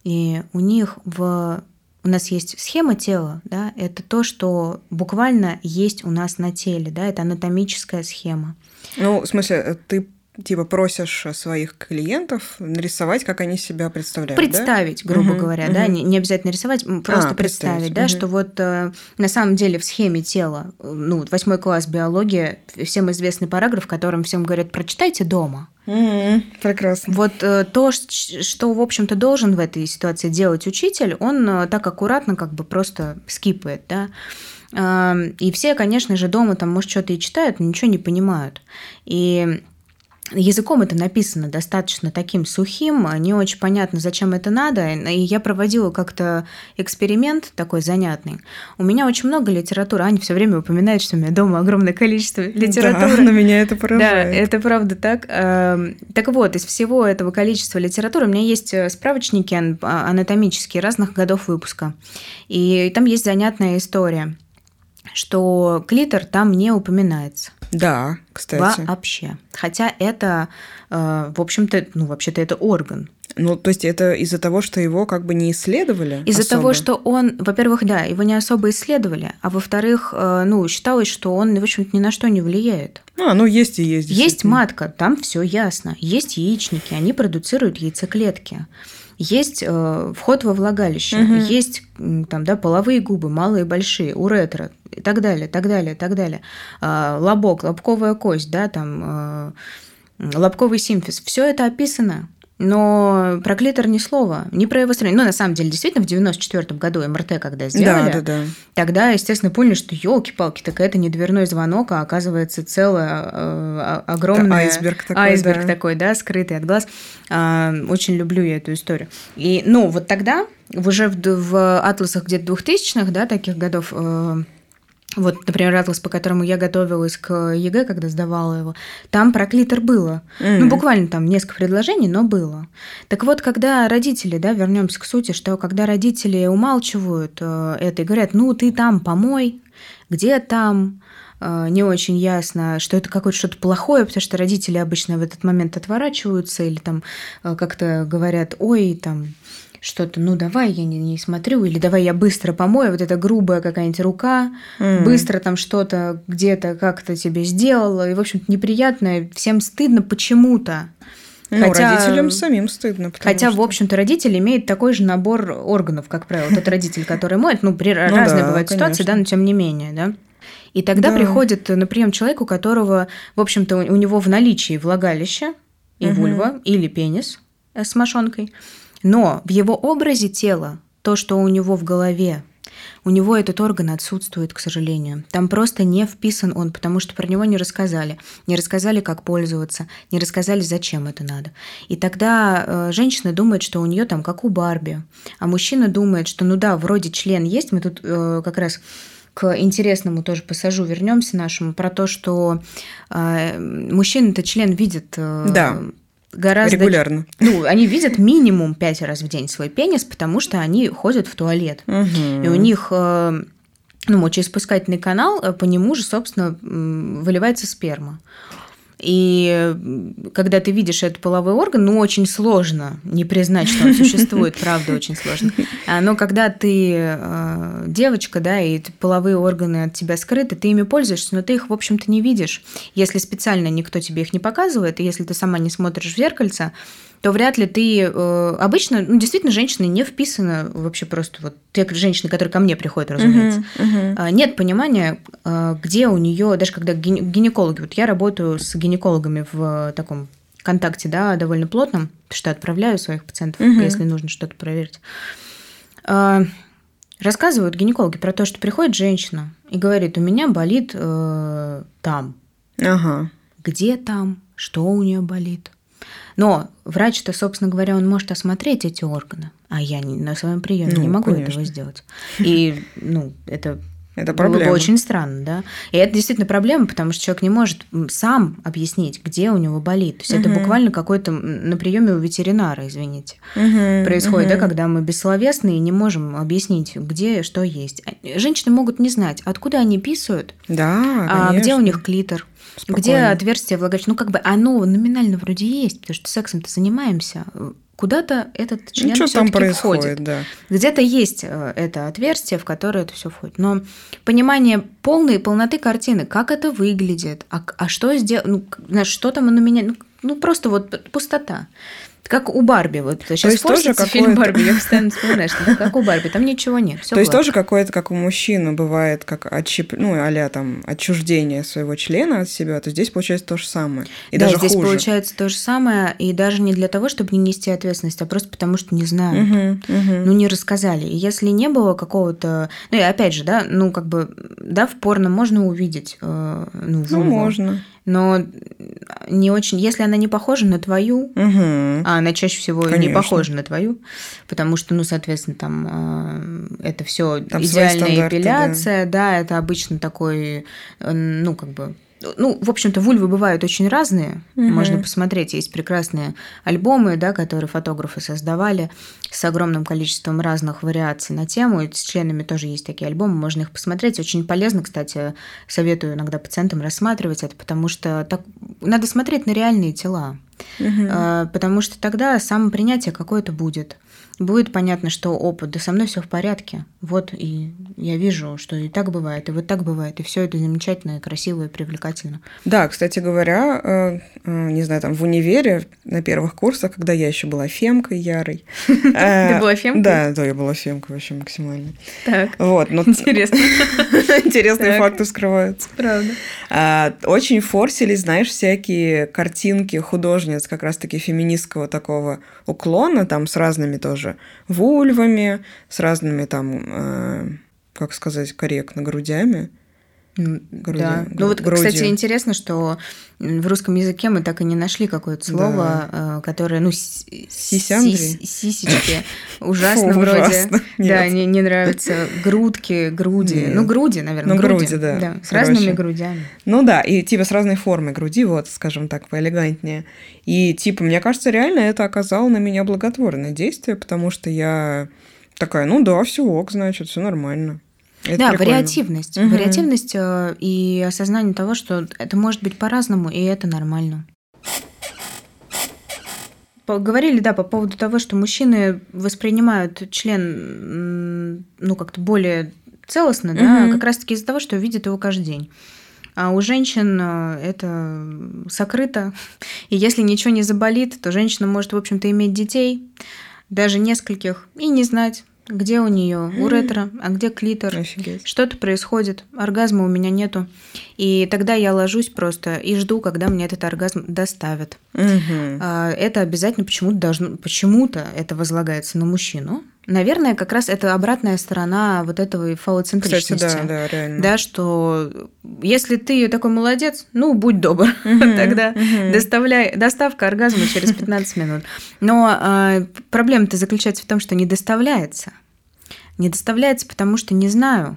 и у них в у нас есть схема тела, да, это то, что буквально есть у нас на теле, да, это анатомическая схема. Ну, в смысле, ты типа просишь своих клиентов нарисовать, как они себя представляют. Представить, да? грубо угу, говоря, угу. да, не, не обязательно рисовать, просто а, представить, да, угу. что вот э, на самом деле в схеме тела, ну, восьмой класс биология, всем известный параграф, в котором всем говорят, прочитайте дома. Mm-hmm. Прекрасно. Вот э, то, что, в общем-то, должен в этой ситуации делать учитель, он э, так аккуратно как бы просто скипает, да. Э, и все, конечно же, дома там, может, что-то и читают, но ничего не понимают. И Языком это написано достаточно таким сухим, не очень понятно, зачем это надо. И я проводила как-то эксперимент такой занятный. У меня очень много литературы. Аня все время упоминает, что у меня дома огромное количество литературы. Да, на меня это поражает. Да, это правда так. Эм, так вот, из всего этого количества литературы у меня есть э, справочники анатомические разных годов выпуска. И там есть занятная история, что клитор там не упоминается. Да, кстати. Вообще. Хотя это, э, в общем-то, ну, вообще-то это орган. Ну, то есть это из-за того, что его как бы не исследовали? Из-за того, что он, во-первых, да, его не особо исследовали, а во-вторых, э, ну, считалось, что он, в общем-то, ни на что не влияет. А, ну есть и есть. Есть матка, там все ясно. Есть яичники, они продуцируют яйцеклетки есть э, вход во влагалище, угу. есть там, да, половые губы, малые, большие, уретра и так далее, так далее, так далее. Э, лобок, лобковая кость, да, там, э, лобковый симфиз. Все это описано но про клитор ни слова, ни про его строение. Ну, на самом деле, действительно, в 94 году МРТ, когда сделали, да, да, да. тогда, естественно, поняли, что елки-палки, так это не дверной звонок, а оказывается целая э, огромный айсберг такой, айсберг да. такой, да, скрытый от глаз. Э, очень люблю я эту историю. И, ну, вот тогда, уже в, в атласах где-то 2000-х, да, таких годов, э, вот, например, атлас, по которому я готовилась к ЕГЭ, когда сдавала его, там про клитор было. Mm-hmm. Ну, буквально там несколько предложений, но было. Так вот, когда родители, да, вернемся к сути, что когда родители умалчивают э, это и говорят, ну, ты там помой, где там, э, не очень ясно, что это какое-то что-то плохое, потому что родители обычно в этот момент отворачиваются или там э, как-то говорят, ой, там, что-то, ну давай я не, не смотрю, или давай я быстро помою, вот эта грубая какая-нибудь рука, mm. быстро там что-то где-то как-то тебе сделала, и, в общем-то, неприятно, всем стыдно почему-то. Ну, хотя, родителям самим стыдно. Хотя, что... в общем-то, родитель имеет такой же набор органов, как правило. Тот родитель, который моет, ну, при... ну разные да, бывают конечно. ситуации, да, но тем не менее, да. И тогда да. приходит на прием человек, у которого, в общем-то, у него в наличии влагалище и угу. вульва или пенис э, с мошонкой, но в его образе тела, то, что у него в голове, у него этот орган отсутствует, к сожалению. Там просто не вписан он, потому что про него не рассказали. Не рассказали, как пользоваться, не рассказали, зачем это надо. И тогда э, женщина думает, что у нее там как у Барби, а мужчина думает, что ну да, вроде член есть. Мы тут э, как раз к интересному тоже пассажу вернемся нашему про то, что э, мужчины-то член видят э, да гораздо... Регулярно. Ну, они видят минимум пять раз в день свой пенис, потому что они ходят в туалет. Угу. И у них э, ну, мочеиспускательный канал, э, по нему же, собственно, выливается сперма. И когда ты видишь этот половой орган, ну, очень сложно не признать, что он существует, правда, очень сложно. А, но когда ты э, девочка, да, и половые органы от тебя скрыты, ты ими пользуешься, но ты их, в общем-то, не видишь. Если специально никто тебе их не показывает, и если ты сама не смотришь в зеркальце, то вряд ли ты... Э, обычно, ну, действительно, женщины не вписаны вообще просто вот те женщины, которые ко мне приходят, разумеется. Uh-huh, uh-huh. Нет понимания, э, где у нее, даже когда гинекологи, вот я работаю с гинекологами в таком контакте, да, довольно плотном, потому что отправляю своих пациентов, uh-huh. если нужно что-то проверить. Э, рассказывают гинекологи про то, что приходит женщина и говорит, у меня болит э, там. Ага. Где там? Что у нее болит? Но врач-то, собственно говоря, он может осмотреть эти органы, а я на своем приеме ну, не могу конечно. этого сделать. И, ну, это это проблема. Было бы очень странно, да. И это действительно проблема, потому что человек не может сам объяснить, где у него болит. То есть угу. это буквально какой-то на приеме у ветеринара, извините, угу, происходит, угу. да, когда мы бессловесны и не можем объяснить, где что есть. А, женщины могут не знать, откуда они писают, да, а где у них клитор. Спокойно. Где отверстие влагалища? Ну, как бы оно номинально вроде есть, потому что сексом-то занимаемся куда-то этот член ну, все таки входит. Да. Где-то есть э, это отверстие, в которое это все входит. Но понимание полной полноты картины, как это выглядит, а, а что сделать, ну, знаешь, что там оно меня, ну, ну просто вот пустота. Как у Барби. Вот сейчас есть тоже фильм Барби, я постоянно вспоминаю, что как у Барби, там ничего нет. То есть тоже какое-то, как у мужчины бывает, как отщеп... ну, а там отчуждение своего члена от себя, то здесь получается то же самое. И да, даже здесь хуже. получается то же самое, и даже не для того, чтобы не нести ответственность, а просто потому, что не знают. Угу, угу. Ну, не рассказали. И если не было какого-то... Ну, и опять же, да, ну, как бы, да, в порно можно увидеть, э, ну, Ну, можно но не очень, если она не похожа на твою, угу. а она чаще всего Конечно. не похожа на твою, потому что, ну, соответственно, там э, это все идеальная эпиляция, да. да, это обычно такой, э, ну, как бы ну, в общем-то, вульвы бывают очень разные. Угу. Можно посмотреть, есть прекрасные альбомы, да, которые фотографы создавали с огромным количеством разных вариаций на тему. И с членами тоже есть такие альбомы, можно их посмотреть. Очень полезно, кстати, советую иногда пациентам рассматривать это, потому что так, надо смотреть на реальные тела. Угу. Потому что тогда самопринятие какое-то будет будет понятно, что опыт, да со мной все в порядке. Вот и я вижу, что и так бывает, и вот так бывает, и все это замечательно, и красиво, и привлекательно. Да, кстати говоря, э, э, не знаю, там в универе на первых курсах, когда я еще была фемкой ярой. Ты была фемкой? Да, да, я была фемкой вообще максимально. Так. Вот, интересно. Интересные факты скрываются. Правда. А, очень форсились, знаешь, всякие картинки художниц как раз-таки феминистского такого уклона, там с разными тоже вульвами, с разными там, э, как сказать корректно, грудями. Груди, да. Ну вот, грудью. кстати, интересно, что в русском языке мы так и не нашли какое-то слово, да. Э, которое, ну, сисяндры. Сисечки. Ужасно Фу, вроде. Ужасно. Да, не, не нравится. Грудки, груди. Нет. Ну, груди, наверное. Ну, груди, груди да. да. С Короче. разными грудями. Ну да, и типа с разной формой груди, вот, скажем так, поэлегантнее. И типа, мне кажется, реально это оказало на меня благотворное действие, потому что я такая, ну да, все ок, значит, все нормально. Это да, прикольно. вариативность. Угу. Вариативность э, и осознание того, что это может быть по-разному, и это нормально. Говорили, да, по поводу того, что мужчины воспринимают член, ну, как-то более целостно, угу. да, как раз-таки из-за того, что видят его каждый день. А у женщин э, это сокрыто. И если ничего не заболит, то женщина может, в общем-то, иметь детей, даже нескольких, и не знать, где у нее уретра, а где клитор. Что-то происходит, оргазма у меня нету. И тогда я ложусь просто и жду, когда мне этот оргазм доставят. Угу. Это обязательно почему-то должно, почему-то это возлагается на мужчину. Наверное, как раз это обратная сторона вот этого фалоцентричности. Кстати, да, да, реально. Да, что если ты такой молодец, ну, будь добр, тогда доставляй, доставка оргазма через 15 минут. Но э, проблема-то заключается в том, что не доставляется. Не доставляется, потому что не знаю,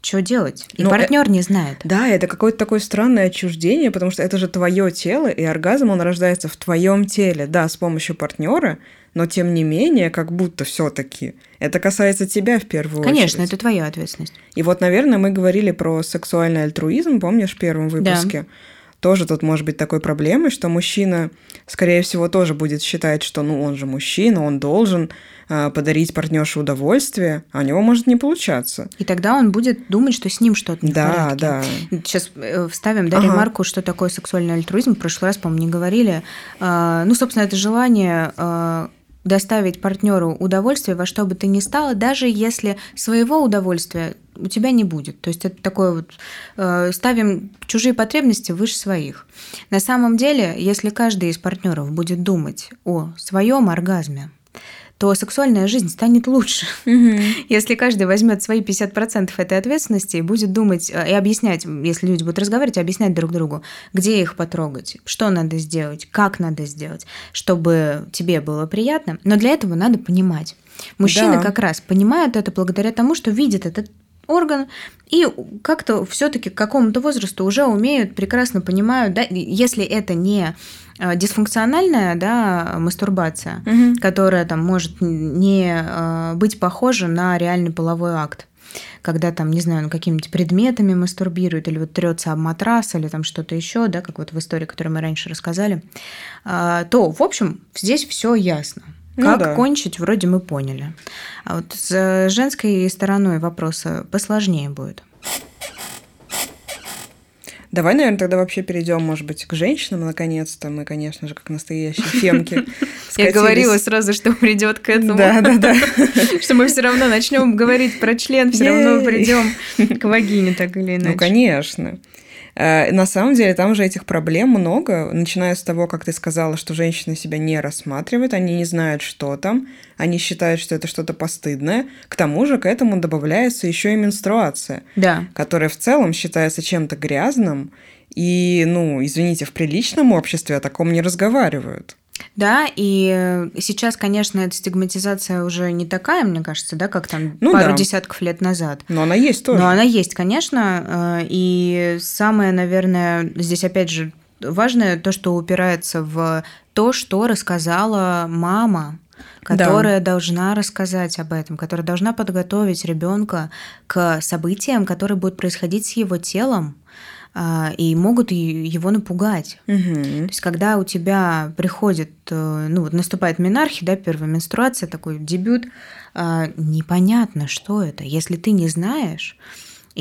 что делать. И Но партнер э... не знает. Да, это какое-то такое странное отчуждение, потому что это же твое тело, и оргазм он рождается в твоем теле, да, с помощью партнера, но тем не менее, как будто все-таки это касается тебя в первую Конечно, очередь. Конечно, это твоя ответственность. И вот, наверное, мы говорили про сексуальный альтруизм, помнишь, в первом выпуске. Да. Тоже тут может быть такой проблемой, что мужчина, скорее всего, тоже будет считать, что ну он же мужчина, он должен э, подарить партнерше удовольствие, а у него может не получаться. И тогда он будет думать, что с ним что-то не да, в порядке. Да, да. Сейчас э, вставим да, ага. ремарку, что такое сексуальный альтруизм. В прошлый раз, по-моему, не говорили. Э, ну, собственно, это желание э, доставить партнеру удовольствие во что бы то ни стало, даже если своего удовольствия у тебя не будет. То есть это такое вот э, ставим чужие потребности выше своих. На самом деле, если каждый из партнеров будет думать о своем оргазме, то сексуальная жизнь станет лучше. Угу. Если каждый возьмет свои 50% этой ответственности и будет думать э, и объяснять, если люди будут разговаривать, объяснять друг другу, где их потрогать, что надо сделать, как надо сделать, чтобы тебе было приятно. Но для этого надо понимать. Мужчины да. как раз понимают это благодаря тому, что видят этот орган и как-то все-таки к какому-то возрасту уже умеют, прекрасно понимают, да, если это не Э, дисфункциональная да, мастурбация, угу. которая там может не э, быть похожа на реальный половой акт когда там, не знаю, ну, какими-нибудь предметами мастурбирует, или вот трется об матрас, или там что-то еще, да, как вот в истории, которую мы раньше рассказали, э, то, в общем, здесь все ясно. Ну как да. кончить, вроде мы поняли. А вот с женской стороной вопроса посложнее будет. Давай, наверное, тогда вообще перейдем, может быть, к женщинам наконец-то. Мы, конечно же, как настоящие фемки. Я говорила сразу, что придет к этому. Да, да, да. Что мы все равно начнем говорить про член, все равно придем к вагине, так или иначе. Ну, конечно. Э, на самом деле там же этих проблем много, начиная с того, как ты сказала, что женщины себя не рассматривают, они не знают, что там, они считают, что это что-то постыдное. К тому же к этому добавляется еще и менструация, да. которая в целом считается чем-то грязным, и, ну, извините, в приличном обществе о таком не разговаривают. Да, и э, сейчас, конечно, эта стигматизация уже не такая, мне кажется, да, как там ну, пару да. десятков лет назад. Но она есть тоже. Но она есть, конечно. Э, и самое, наверное, здесь опять же важное то, что упирается в то, что рассказала мама которая да. должна рассказать об этом, которая должна подготовить ребенка к событиям, которые будут происходить с его телом, и могут его напугать. Угу. То есть, когда у тебя приходит, э, ну вот наступает менархия, да, первая менструация, такой дебют, а, непонятно, что это. Если ты не знаешь,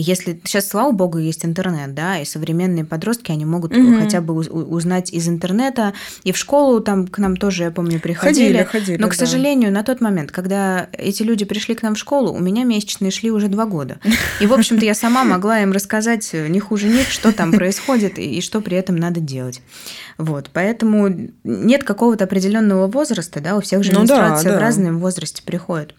если сейчас, слава богу, есть интернет, да, и современные подростки, они могут угу. хотя бы узнать из интернета. И в школу там к нам тоже, я помню, приходили. Ходили, ходили, Но, к сожалению, на тот момент, когда эти люди пришли к нам в школу, у меня месячные шли уже два года. И, в общем-то, я сама могла им рассказать э, не хуже них, что там происходит и что при этом надо делать. Вот, поэтому нет какого-то определенного возраста, да, у всех же ну, менструация да, да. в разном возрасте приходит.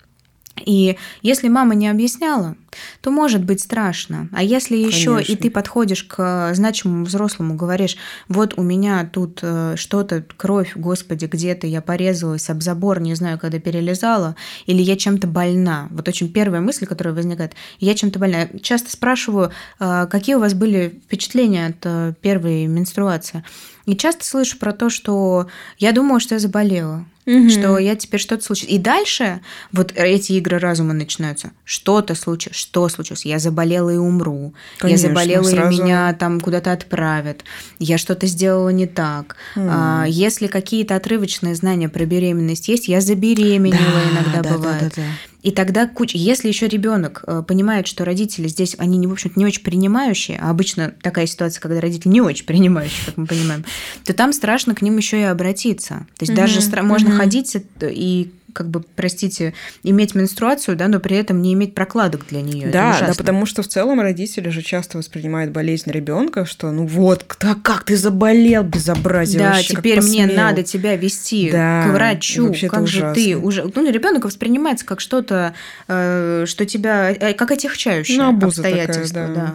И если мама не объясняла, то может быть страшно. А если еще и ты подходишь к значимому взрослому, говоришь, вот у меня тут э, что-то, кровь, господи, где-то я порезалась об забор, не знаю, когда перелезала, или я чем-то больна. Вот очень первая мысль, которая возникает, я чем-то больна. часто спрашиваю, э, какие у вас были впечатления от э, первой менструации. И часто слышу про то, что я думала, что я заболела угу. что я теперь что-то случилось. И дальше вот эти игры разума начинаются. Что-то случилось, что случилось? Я заболела и умру. Конечно, я заболела сразу... и меня там куда-то отправят. Я что-то сделала не так. Угу. А, если какие-то отрывочные знания про беременность есть, я забеременела да, иногда да, бывает. Да, да, да. И тогда куча... Если еще ребенок э, понимает, что родители здесь, они, в общем-то, не очень принимающие, а обычно такая ситуация, когда родители не очень принимающие, как мы понимаем, то там страшно к ним еще и обратиться. То есть mm-hmm. даже стра... можно mm-hmm. ходить и как бы, простите, иметь менструацию, да, но при этом не иметь прокладок для нее. Да, да, потому что в целом родители же часто воспринимают болезнь ребенка, что ну вот, да, как ты заболел, безобразие Да, вообще, теперь мне надо тебя вести да, к врачу, как же ты уже, ну ребенок воспринимается как что-то, э, что тебя, э, как отягчающее ну, обстоятельство, такая, да. да.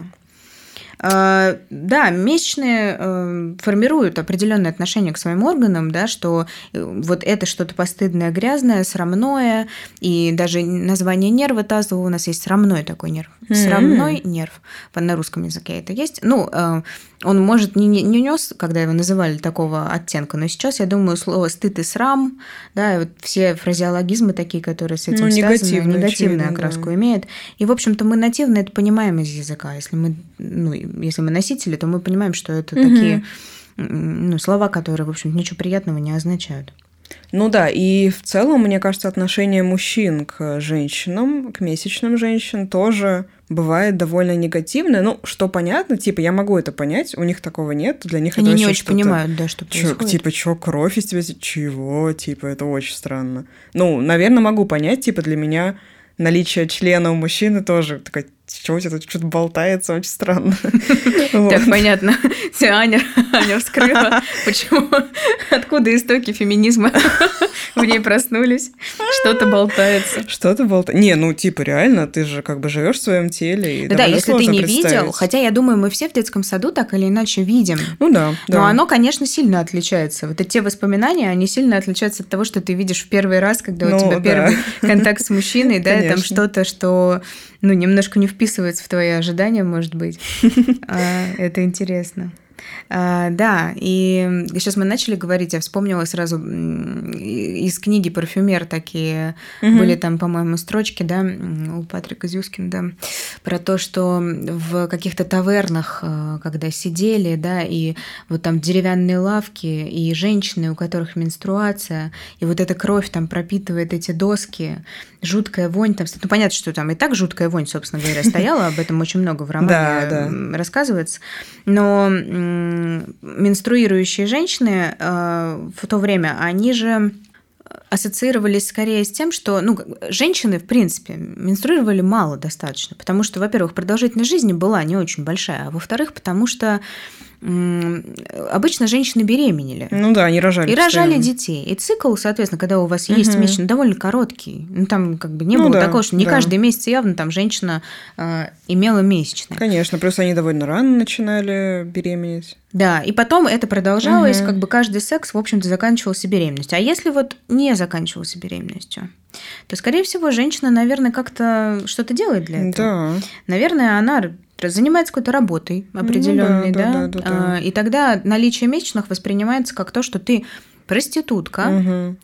А, да, месячные э, формируют определенное отношение к своим органам, да, что э, вот это что-то постыдное, грязное, срамное, и даже название нерва тазового у нас есть срамной такой нерв. Mm-hmm. Срамной нерв. На русском языке это есть. Ну, э, он, может, не, не нес, когда его называли такого оттенка, но сейчас, я думаю, слово «стыд» и «срам», да, и вот все фразеологизмы такие, которые с этим ну, связаны, негативную окраску да. имеют. И, в общем-то, мы нативно это понимаем из языка. Если мы, ну, если мы носители, то мы понимаем, что это угу. такие ну, слова, которые, в общем ничего приятного не означают. Ну да, и в целом, мне кажется, отношение мужчин к женщинам, к месячным женщинам тоже бывает довольно негативное. Ну, что понятно, типа, я могу это понять, у них такого нет, для них Они это не очень понимают, да, что происходит. Чё, типа, что, кровь из тебя? Чего? Типа, это очень странно. Ну, наверное, могу понять, типа, для меня наличие члена у мужчины тоже такая, что у тебя тут что-то болтается, очень странно. Так, понятно. Аня, Аня вскрыла, почему, откуда истоки феминизма в ней проснулись. Что-то болтается. Что-то болтается. Не, ну, типа, реально, ты же как бы живешь в своем теле. И да, если ты не видел, хотя я думаю, мы все в детском саду так или иначе видим. Ну да, да. Но оно, конечно, сильно отличается. Вот эти воспоминания, они сильно отличаются от того, что ты видишь в первый раз, когда ну, у тебя да. первый контакт с мужчиной, да, там что-то, что ну, немножко не вписывается в твои ожидания, может быть. А, это интересно. А, да, и сейчас мы начали говорить, я вспомнила сразу из книги «Парфюмер» такие угу. были там, по-моему, строчки, да, у Патрика Зюскина, да, про то, что в каких-то тавернах, э, когда сидели, да, и вот там деревянные лавки, и женщины, у которых менструация, и вот эта кровь там пропитывает эти доски, жуткая вонь там, ну понятно, что там и так жуткая вонь, собственно говоря, стояла, об этом очень много в романе рассказывается, но менструирующие женщины э, в то время, они же ассоциировались скорее с тем, что ну, женщины, в принципе, менструировали мало достаточно, потому что, во-первых, продолжительность жизни была не очень большая, а во-вторых, потому что обычно женщины беременели. Ну да, они рожали. И рожали детей. И цикл, соответственно, когда у вас есть угу. месячный, довольно короткий. Ну там как бы не ну, было да, такого, что не да. каждый месяц явно там женщина э, имела месячные. Конечно, плюс они довольно рано начинали беременеть. Да, и потом это продолжалось, угу. как бы каждый секс, в общем-то, заканчивался беременностью. А если вот не заканчивался беременностью, то, скорее всего, женщина, наверное, как-то что-то делает для этого. Да. Наверное, она занимается какой-то работой определенной, ну, да, да, да, да, да. и тогда наличие месячных воспринимается как то, что ты проститутка. Угу.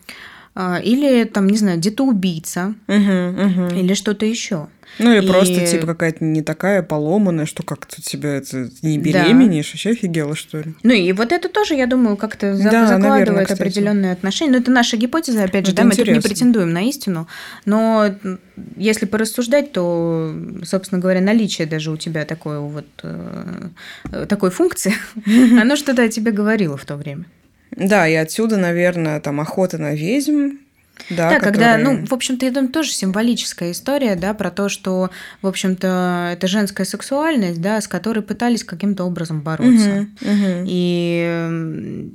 Или там, не знаю, где-то убийца угу, угу. или что-то еще. Ну и, и просто типа какая-то не такая поломанная, что как-то тебя это не беременеешь, да. вообще офигела, что ли. Ну и вот это тоже, я думаю, как-то да, закладывает наверное, определенные отношения. Но это наша гипотеза, опять же, это да, мы тут не претендуем на истину. Но если порассуждать, то, собственно говоря, наличие даже у тебя такой вот э, такой функции, оно что-то о тебе говорило в то время. Да, и отсюда, наверное, там охота на ведьм, да, да которые... когда, ну, в общем-то, я думаю, тоже символическая история, да, про то, что, в общем-то, это женская сексуальность, да, с которой пытались каким-то образом бороться. Угу, угу. И,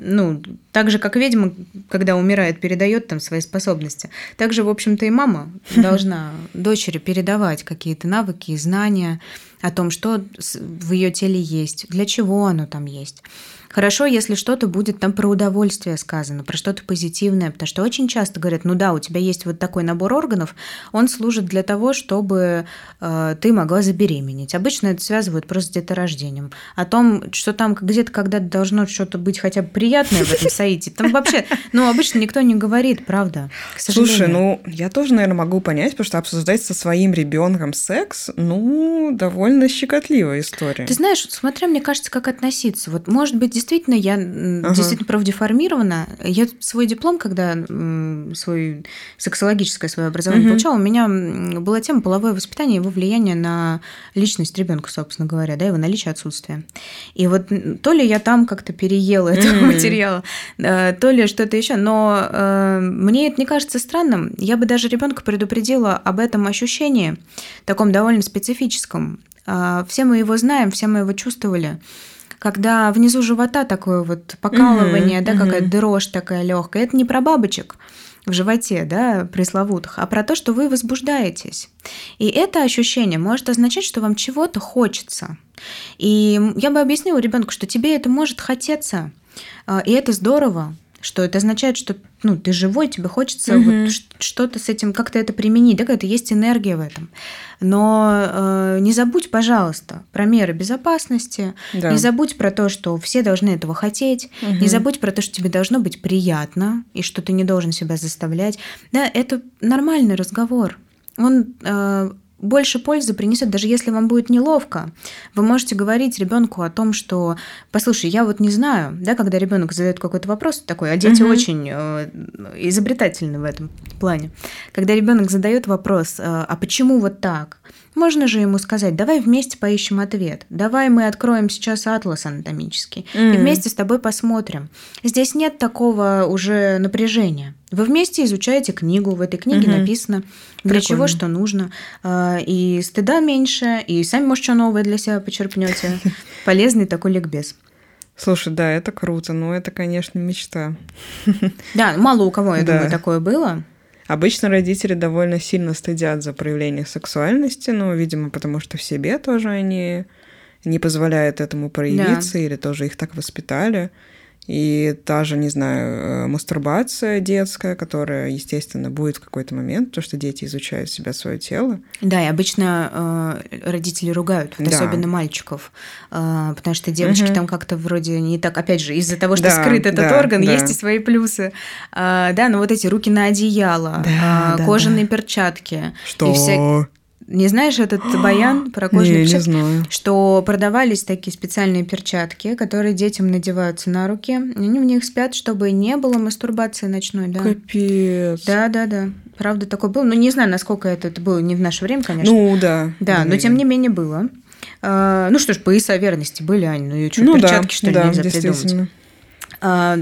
ну, так же, как ведьма, когда умирает, передает там свои способности, так же, в общем-то, и мама должна дочери передавать какие-то навыки и знания о том, что в ее теле есть, для чего оно там есть. Хорошо, если что-то будет там про удовольствие сказано, про что-то позитивное, потому что очень часто говорят, ну да, у тебя есть вот такой набор органов, он служит для того, чтобы э, ты могла забеременеть. Обычно это связывают просто с деторождением. О том, что там где-то когда-то должно что-то быть хотя бы приятное в этом саите, там вообще, ну, обычно никто не говорит, правда, Слушай, ну, я тоже, наверное, могу понять, потому что обсуждать со своим ребенком секс, ну, довольно щекотливая история. Ты знаешь, смотря, мне кажется, как относиться. Вот, может быть, действительно, я ага. действительно профдеформирована. Я свой диплом, когда свой сексологическое свое образование угу. получала, у меня была тема половое воспитание, его влияние на личность ребенка, собственно говоря, да, его наличие отсутствия. И вот то ли я там как-то переела этого mm. материала, то ли что-то еще, но э, мне это не кажется странным. Я бы даже ребенка предупредила об этом ощущении, таком довольно специфическом. Э, все мы его знаем, все мы его чувствовали когда внизу живота такое вот покалывание, угу, да, угу. какая-то дрожь такая легкая. Это не про бабочек в животе, да, пресловутых, а про то, что вы возбуждаетесь. И это ощущение может означать, что вам чего-то хочется. И я бы объяснила ребенку, что тебе это может хотеться, а, и это здорово. Что это означает, что ну, ты живой, тебе хочется угу. вот что-то с этим, как-то это применить, да, какая-то есть энергия в этом. Но э, не забудь, пожалуйста, про меры безопасности, да. не забудь про то, что все должны этого хотеть, угу. не забудь про то, что тебе должно быть приятно и что ты не должен себя заставлять. Да, это нормальный разговор. Он э, больше пользы принесет, даже если вам будет неловко. Вы можете говорить ребенку о том, что, послушай, я вот не знаю, да, когда ребенок задает какой-то вопрос такой, а дети угу. очень э, изобретательны в этом плане. Когда ребенок задает вопрос, э, а почему вот так? Можно же ему сказать, давай вместе поищем ответ, давай мы откроем сейчас атлас анатомический mm-hmm. и вместе с тобой посмотрим. Здесь нет такого уже напряжения. Вы вместе изучаете книгу, в этой книге mm-hmm. написано, для Прикольно. чего что нужно, а, и стыда меньше, и сами, может, что новое для себя почерпнете. Полезный такой ликбез. Слушай, да, это круто, но это, конечно, мечта. Да, мало у кого, я да. думаю, такое было. Обычно родители довольно сильно стыдят за проявление сексуальности, но, видимо, потому что в себе тоже они не позволяют этому проявиться да. или тоже их так воспитали. И та же, не знаю, э, мастурбация детская, которая, естественно, будет в какой-то момент, то, что дети изучают себя, свое тело. Да, и обычно э, родители ругают, вот да. особенно мальчиков, э, потому что девочки угу. там как-то вроде не так, опять же, из-за того, что да, скрыт этот да, орган, да. есть и свои плюсы. Э, да, но вот эти руки на одеяло, да, э, да, кожаные да. перчатки. Что? И вся... Не знаешь этот баян про кожные не, перчатки? Не знаю. Что продавались такие специальные перчатки, которые детям надеваются на руки. Они в них спят, чтобы не было мастурбации ночной. Да. Капец. Да, да, да. Правда, такое было. Ну, не знаю, насколько это, это было не в наше время, конечно. Ну, да. Да, но тем не менее было. А, ну что ж, пояса верности были, Ань, ну и что, ну, перчатки, да, что ли, да, нельзя придумать? А,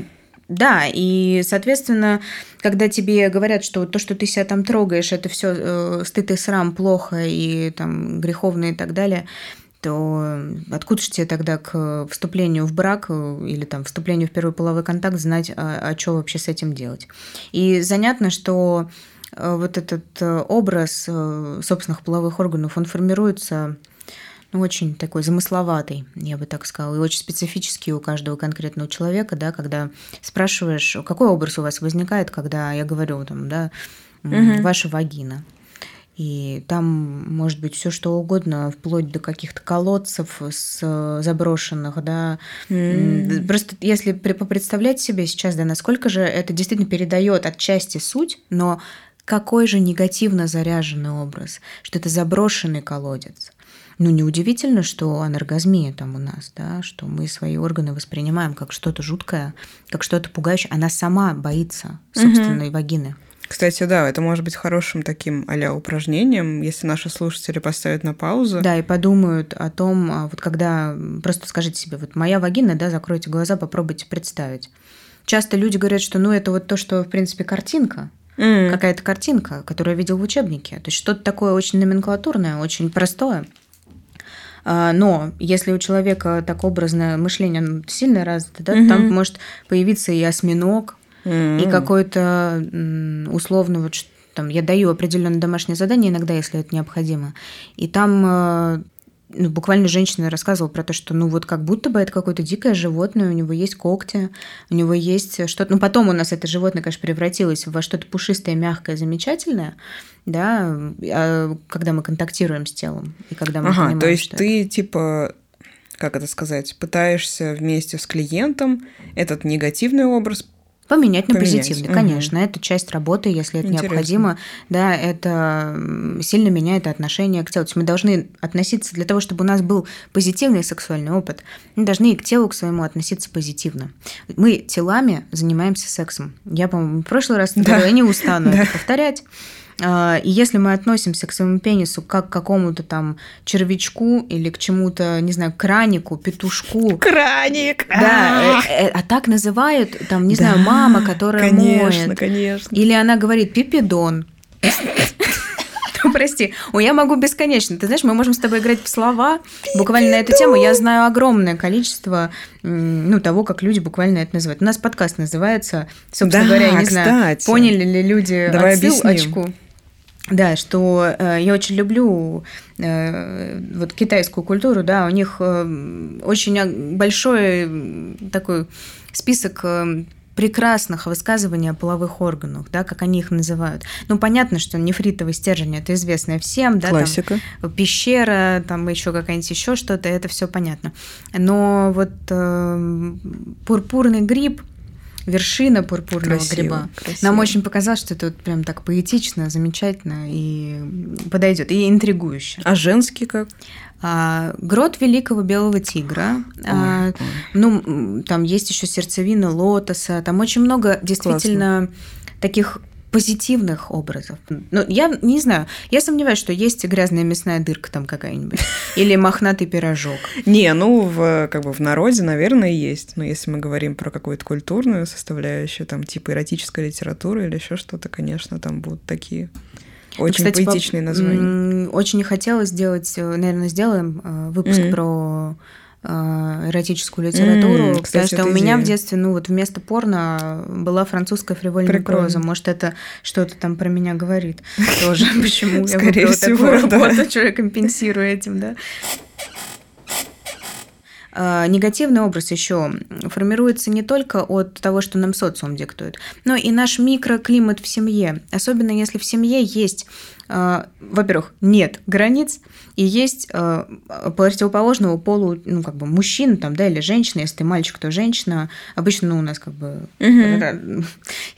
да, и, соответственно, когда тебе говорят, что то, что ты себя там трогаешь, это все э, стыд и срам плохо и там греховно и так далее, то откуда же тебе тогда к вступлению в брак э, или там вступлению в первый половой контакт знать, а, а что вообще с этим делать? И занятно, что э, вот этот э, образ собственных половых органов, он формируется очень такой замысловатый, я бы так сказала, и очень специфический у каждого конкретного человека, да, когда спрашиваешь, какой образ у вас возникает, когда я говорю там, да, угу. ваша вагина. И там может быть все что угодно, вплоть до каких-то колодцев с заброшенных, да. Mm. Просто если представлять себе сейчас, да, насколько же это действительно передает отчасти суть, но какой же негативно заряженный образ, что это заброшенный колодец. Ну, неудивительно, что анаргазмия там у нас, да, что мы свои органы воспринимаем как что-то жуткое, как что-то пугающее. Она сама боится собственной угу. вагины. Кстати, да, это может быть хорошим таким а упражнением, если наши слушатели поставят на паузу. Да, и подумают о том, а, вот когда просто скажите себе, вот моя вагина, да, закройте глаза, попробуйте представить. Часто люди говорят, что ну это вот то, что в принципе картинка, mm. какая-то картинка, которую я видел в учебнике. То есть что-то такое очень номенклатурное, очень простое. А, но если у человека так образное мышление сильно развито, да, угу. там может появиться и осьминог, mm и какой-то условно вот там я даю определенное домашнее задание иногда, если это необходимо, и там а, ну, буквально женщина рассказывала про то, что ну вот как будто бы это какое-то дикое животное, у него есть когти, у него есть что-то. Ну, потом у нас это животное, конечно, превратилось во что-то пушистое, мягкое, замечательное, да, а когда мы контактируем с телом и когда мы ага, понимаем, то есть что ты это... типа как это сказать, пытаешься вместе с клиентом этот негативный образ Поменять на Поменять. позитивный, конечно. Угу. Это часть работы, если это Интересно. необходимо. Да, это сильно меняет отношение к телу. То есть мы должны относиться для того, чтобы у нас был позитивный сексуальный опыт. Мы должны и к телу к своему относиться позитивно. Мы телами занимаемся сексом. Я, по-моему, в прошлый раз да. я не устану да. это повторять. А, и если мы относимся к своему пенису как к какому-то там червячку или к чему-то, не знаю, кранику, петушку. Краник! Да, э, э, а так называют, там, не знаю, мама, которая конечно, моет. Конечно, Или она говорит пипидон. Ну, прости, о, я могу бесконечно. Ты знаешь, мы можем с тобой играть в слова буквально на эту тему. Я знаю огромное количество ну, того, как люди буквально это называют. У нас подкаст называется, собственно да, говоря, я не кстати. знаю, поняли ли люди Давай отсылочку. Объясним. Да, что э, я очень люблю э, вот китайскую культуру, да, у них э, очень большой такой список э, прекрасных высказываний о половых органах, да, как они их называют. Ну, понятно, что нефритовый стержень это известное всем, да, Классика. Там, пещера, там еще какая-нибудь еще что-то, это все понятно. Но вот э, пурпурный гриб вершина пурпурного красиво, гриба. Красиво. Нам очень показалось, что это вот прям так поэтично, замечательно и подойдет, и интригующе. А женский как? А, грот великого белого тигра. Ой, а, ой. Ну, там есть еще сердцевина лотоса. Там очень много действительно Классно. таких позитивных образов. Ну, я не знаю, я сомневаюсь, что есть грязная мясная дырка там какая-нибудь или мохнатый пирожок. Не, ну, в, как бы в народе, наверное, есть. Но если мы говорим про какую-то культурную составляющую, там, типа эротическая литература или еще что-то, конечно, там будут такие очень Кстати, поэтичные названия. Очень не хотелось сделать, э, наверное, сделаем э, выпуск mm-hmm. про эротическую литературу, mm, кстати, потому что у меня идея. в детстве, ну вот вместо порно была французская фривольная проза. Может, это что-то там про меня говорит тоже. Почему я выбрала такую работу, что я компенсирую этим, да? А, негативный образ еще формируется не только от того, что нам социум диктует, но и наш микроклимат в семье. Особенно если в семье есть во-первых, нет границ, и есть э, противоположного полу, ну, как бы, мужчин там, да, или женщина, если ты мальчик, то женщина. Обычно, ну, у нас как бы угу.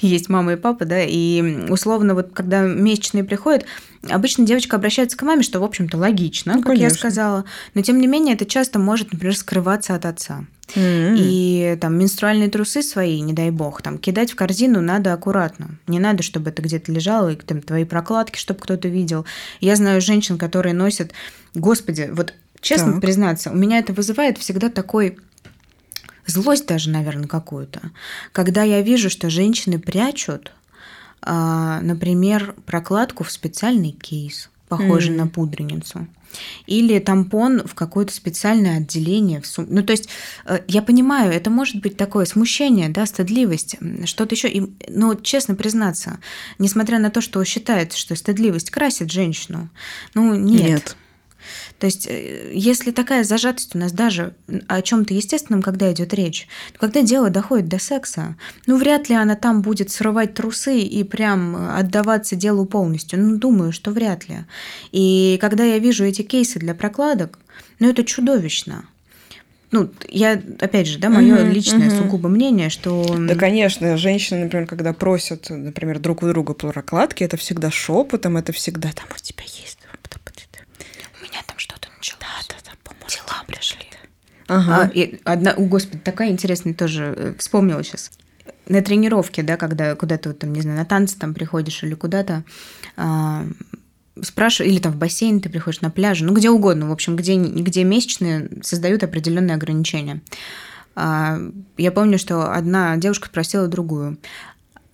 есть мама и папа, да, и условно вот когда месячные приходят, обычно девочка обращается к маме, что, в общем-то, логично, ну, как конечно. я сказала, но, тем не менее, это часто может, например, скрываться от отца. Mm-hmm. И там менструальные трусы свои, не дай бог, там кидать в корзину надо аккуратно. Не надо, чтобы это где-то лежало, и там твои прокладки, чтобы кто-то видел. Я знаю женщин, которые носят, господи, вот честно так. признаться, у меня это вызывает всегда такой злость даже, наверное, какую-то, когда я вижу, что женщины прячут, а, например, прокладку в специальный кейс, похожий mm. на пудреницу или тампон в какое-то специальное отделение. В сум... Ну, то есть, э, я понимаю, это может быть такое смущение, да, стыдливость, что-то еще. И, но, честно признаться, несмотря на то, что считается, что стыдливость красит женщину, ну, нет. Нет. То есть, э, если такая зажатость у нас даже о чем-то естественном, когда идет речь, то когда дело доходит до секса, ну, вряд ли она там будет срывать трусы и прям отдаваться делу полностью. Ну, думаю, что вряд ли. И когда я вижу эти кейсы для прокладок, ну, это чудовищно ну, я, опять же, да, мое uh-huh, личное uh-huh. сугубо мнение, что... Да, конечно, женщины, например, когда просят, например, друг у друга прокладки, это всегда шепотом, это всегда там у тебя есть Дела пришли. Ага. А, и одна, о, господи, такая интересная тоже э, вспомнила сейчас. На тренировке, да, когда куда-то, там, не знаю, на танцы там приходишь или куда-то, а, спрашиваю, или там в бассейн ты приходишь на пляже, ну, где угодно, в общем, где, где месячные создают определенные ограничения. А, я помню, что одна девушка спросила другую,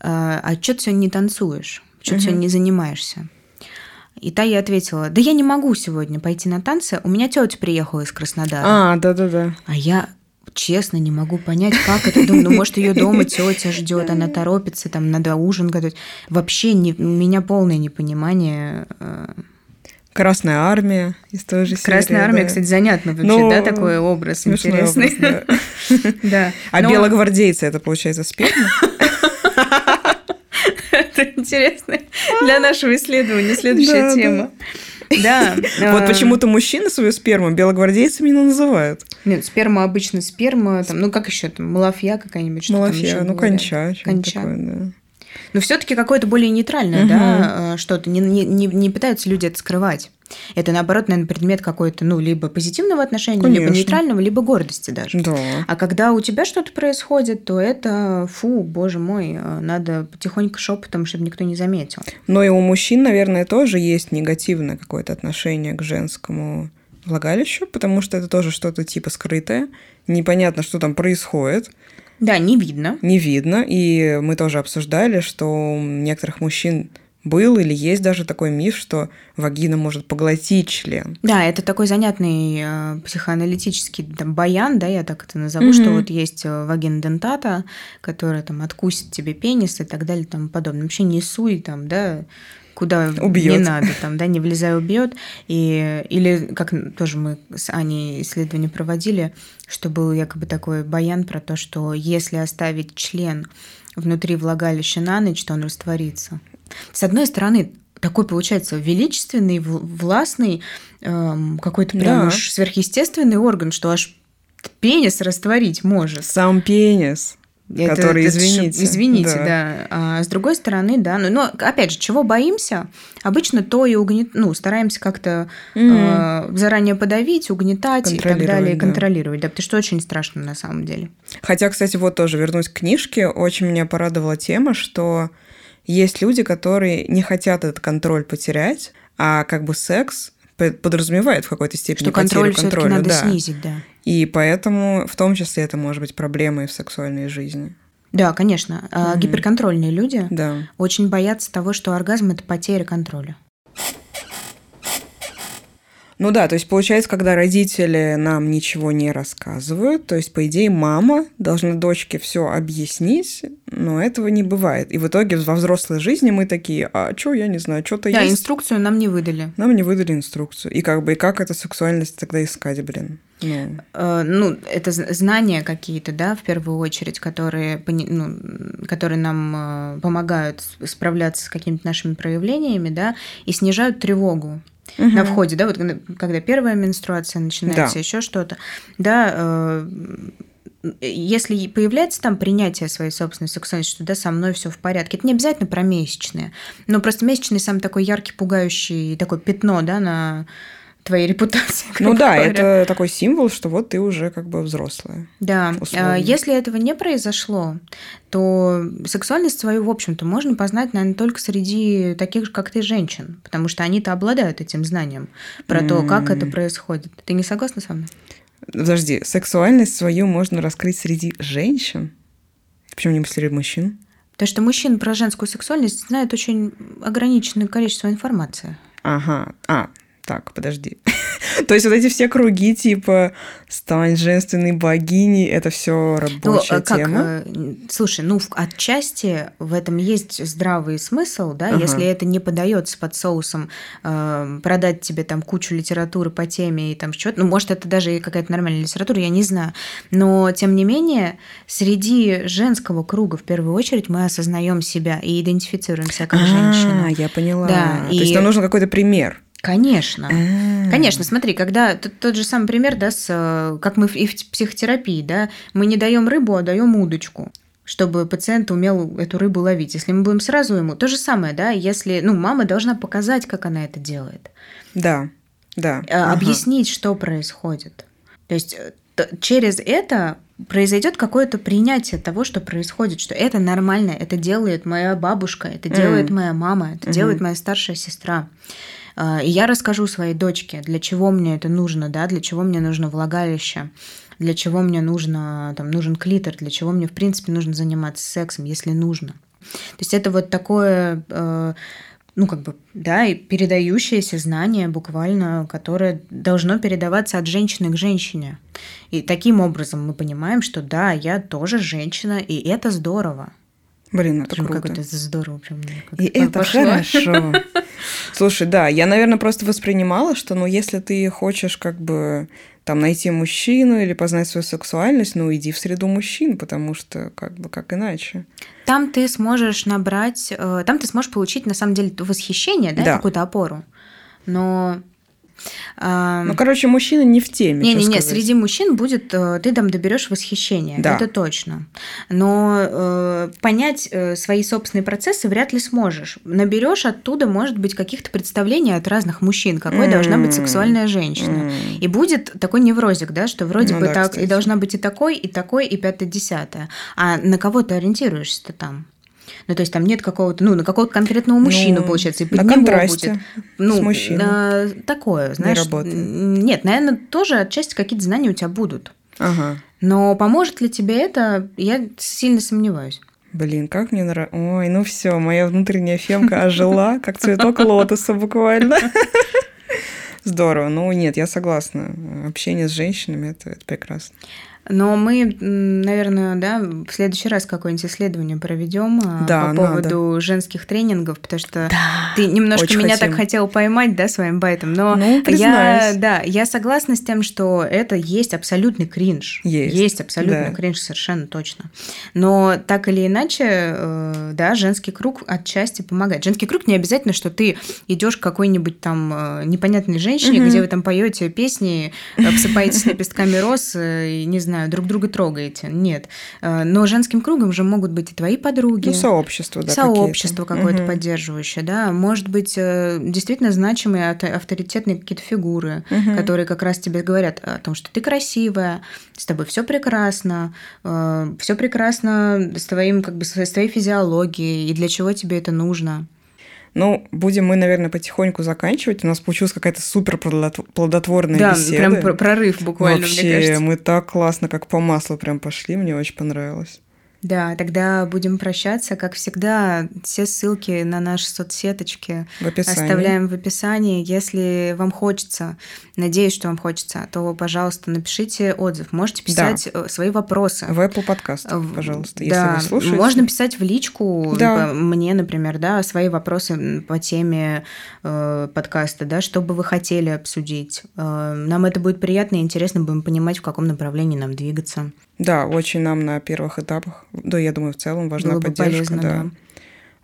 а, а что ты сегодня не танцуешь? Что ты сегодня не занимаешься? И та ей ответила, да я не могу сегодня пойти на танцы, у меня тетя приехала из Краснодара. А, да-да-да. А я честно не могу понять, как это. Думаю, ну, может, ее дома тетя ждет, она торопится, там надо ужин готовить. Вообще не, у меня полное непонимание. Э. Красная армия из той же Красная серии, армия, да. кстати, занятно вообще, Но... Ну, да, такой образ интересный. Образ, да. А Но... белогвардейцы это получается сперма? Это интересно для нашего исследования. Следующая тема. Да. Вот а. почему-то мужчины свою сперму белогвардейцами не называют. Нет, сперма обычно сперма, там, ну как еще там, малафья какая-нибудь. Малафья, ну конча. Конча. Такое, да. Но все-таки какое-то более нейтральное, угу. да, что-то. Не, не, не пытаются люди это скрывать. Это, наоборот, наверное, предмет какой-то, ну, либо позитивного отношения, Конечно. либо нейтрального, либо гордости даже. Да. А когда у тебя что-то происходит, то это, фу, боже мой, надо потихоньку шепотом, чтобы никто не заметил. Но и у мужчин, наверное, тоже есть негативное какое-то отношение к женскому влагалищу, потому что это тоже что-то типа скрытое, непонятно, что там происходит. Да, не видно. Не видно. И мы тоже обсуждали, что у некоторых мужчин был или есть даже такой миф, что вагина может поглотить член. Да, это такой занятный э, психоаналитический там, баян, да, я так это назову, mm-hmm. что вот есть э, вагина дентата, которая там откусит тебе пенис и так далее и тому подобное. Вообще не суй там, да, куда убьет. не надо, там, да, не влезая убьет. И, или, как тоже мы с Аней исследование проводили, что был якобы такой баян про то, что если оставить член внутри влагалища на ночь, то он растворится. С одной стороны, такой получается величественный, властный, эм, какой-то прям да. уж сверхъестественный орган, что аж пенис растворить может. Сам пенис. Это, который, это, извините. Извините, да. да. А с другой стороны, да. Но, но опять же, чего боимся? Обычно то и угнет... ну, стараемся как-то mm. э, заранее подавить, угнетать и так далее, да. контролировать. Да, потому что очень страшно на самом деле. Хотя, кстати, вот тоже вернусь к книжке, очень меня порадовала тема, что есть люди, которые не хотят этот контроль потерять, а как бы секс подразумевает в какой-то степени что контроль контроля. надо да. снизить, да. И поэтому в том числе это может быть проблемой в сексуальной жизни. Да, конечно. Mm-hmm. Гиперконтрольные люди да. очень боятся того, что оргазм это потеря контроля. Ну да, то есть получается, когда родители нам ничего не рассказывают, то есть, по идее, мама должна дочке все объяснить, но этого не бывает. И в итоге во взрослой жизни мы такие, а что, я не знаю, что-то да, есть. Да, инструкцию нам не выдали. Нам не выдали инструкцию. И как бы, и как эту сексуальность тогда искать, блин? Ну, э, ну это знания какие-то, да, в первую очередь, которые, ну, которые нам э, помогают справляться с какими-то нашими проявлениями, да, и снижают тревогу угу. на входе, да, вот когда первая менструация начинается, да. еще что-то, да, э, если появляется там принятие своей собственной сексуальности, что да, со мной все в порядке, это не обязательно про месячные, но просто месячный самый такой яркий, пугающий такое пятно, да, на твоей репутации. Ну да, говоря. это такой символ, что вот ты уже как бы взрослая. Да, условно. если этого не произошло, то сексуальность свою, в общем-то, можно познать, наверное, только среди таких же, как ты, женщин, потому что они-то обладают этим знанием про mm. то, как это происходит. Ты не согласна со мной? Подожди, сексуальность свою можно раскрыть среди женщин? Почему не среди мужчин? Потому что мужчин про женскую сексуальность знают очень ограниченное количество информации. Ага. А, так, подожди. То есть вот эти все круги, типа стань женственной богиней, это все рабочая ну, как, тема? Э, слушай, ну отчасти в этом есть здравый смысл, да, ага. если это не подается под соусом э, продать тебе там кучу литературы по теме и там что-то, ну может это даже и какая-то нормальная литература, я не знаю, но тем не менее среди женского круга в первую очередь мы осознаем себя и идентифицируемся как а, женщина. я поняла. Да, То и... есть нам нужен какой-то пример. Конечно. А-а-а. Конечно, смотри, когда тот, тот же самый пример, да, с, э, как мы и в психотерапии, да, мы не даем рыбу, а даем удочку чтобы пациент умел эту рыбу ловить. Если мы будем сразу ему... То же самое, да, если... Ну, мама должна показать, как она это делает. Да, да. А, объяснить, ага. что происходит. То есть э, через это произойдет какое-то принятие того, что происходит, что это нормально, это делает моя бабушка, это делает mm. моя мама, это mm-hmm. делает моя старшая сестра. А, и я расскажу своей дочке, для чего мне это нужно, да, для чего мне нужно влагалище, для чего мне нужно, там, нужен клитор, для чего мне, в принципе, нужно заниматься сексом, если нужно. То есть это вот такое э, ну, как бы, да, и передающееся знание буквально, которое должно передаваться от женщины к женщине. И таким образом мы понимаем, что да, я тоже женщина, и это здорово. Блин, это прям круто. Как это здорово прям. И это пошло. хорошо. Слушай, да, я, наверное, просто воспринимала, что, ну, если ты хочешь как бы там найти мужчину или познать свою сексуальность, ну, иди в среду мужчин, потому что как бы как иначе. Там ты сможешь набрать, э, там ты сможешь получить, на самом деле, восхищение, да, да. какую-то опору. Но ну, короче, мужчина не в теме. Не-не-не, среди мужчин будет, э, ты там доберешь восхищение, да. это точно. Но э, понять э, свои собственные процессы вряд ли сможешь. Наберешь оттуда, может быть, каких-то представлений от разных мужчин, какой mm-hmm. должна быть сексуальная женщина. Mm-hmm. И будет такой неврозик, да, что вроде ну, бы да, так, кстати. и должна быть и такой, и такой, и пятое-десятое. А на кого ты ориентируешься-то там? Ну, то есть там нет какого-то, ну, на какого-то конкретного мужчину, ну, получается, и под на контрасте будет. Ну, с мужчиной. На, такое, знаешь. Не работает. Нет, наверное, тоже отчасти какие-то знания у тебя будут. Ага. Но поможет ли тебе это, я сильно сомневаюсь. Блин, как мне нравится. Ой, ну все, моя внутренняя фемка ожила, как цветок лотоса буквально. Здорово. Ну, нет, я согласна. Общение с женщинами это, это прекрасно. Но мы, наверное, да, в следующий раз какое-нибудь исследование проведем а, да, по поводу надо. женских тренингов, потому что да, ты немножко меня хотим. так хотел поймать, да, своим байтом. Но ну, я, да, я согласна с тем, что это есть абсолютный кринж. Есть. Есть абсолютный да. кринж, совершенно точно. Но так или иначе, э, да, женский круг отчасти помогает. Женский круг не обязательно, что ты идешь к какой-нибудь там э, непонятной женщине, угу. где вы там поете песни, обсыпаетесь лепестками роз и не знаю знаю, друг друга трогаете. Нет. Э, но женским кругом же могут быть и твои подруги. Ну, сообщество, да. Сообщество какое-то угу. поддерживающее, да. Может быть, э, действительно значимые, авторитетные какие-то фигуры, угу. которые как раз тебе говорят о том, что ты красивая, с тобой все прекрасно, э, все прекрасно с твоим, как бы, с твоей физиологией, и для чего тебе это нужно. Ну, будем мы, наверное, потихоньку заканчивать. У нас получилась какая-то супер плодотворная да, беседа. Да, прям прорыв буквально, Вообще, мне кажется. мы так классно, как по маслу прям пошли. Мне очень понравилось. Да, тогда будем прощаться. Как всегда, все ссылки на наши соцсеточки в оставляем в описании. Если вам хочется, надеюсь, что вам хочется, то, пожалуйста, напишите отзыв. Можете писать да. Э, свои вопросы. В Apple подкастах, пожалуйста, если да. вы слушаете. Можно писать в личку да. мне, например, да, свои вопросы по теме э, подкаста, да, что бы вы хотели обсудить. Э, нам это будет приятно и интересно будем понимать, в каком направлении нам двигаться. Да, очень нам на первых этапах, да, я думаю, в целом важна Было поддержка. Полезно, да. да.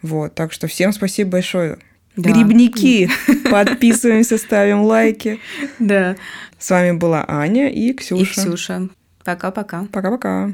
Вот, так что всем спасибо большое. Да. Грибники! Подписываемся, ставим лайки. Да. С вами была Аня и Ксюша. И Ксюша. Пока-пока. Пока-пока.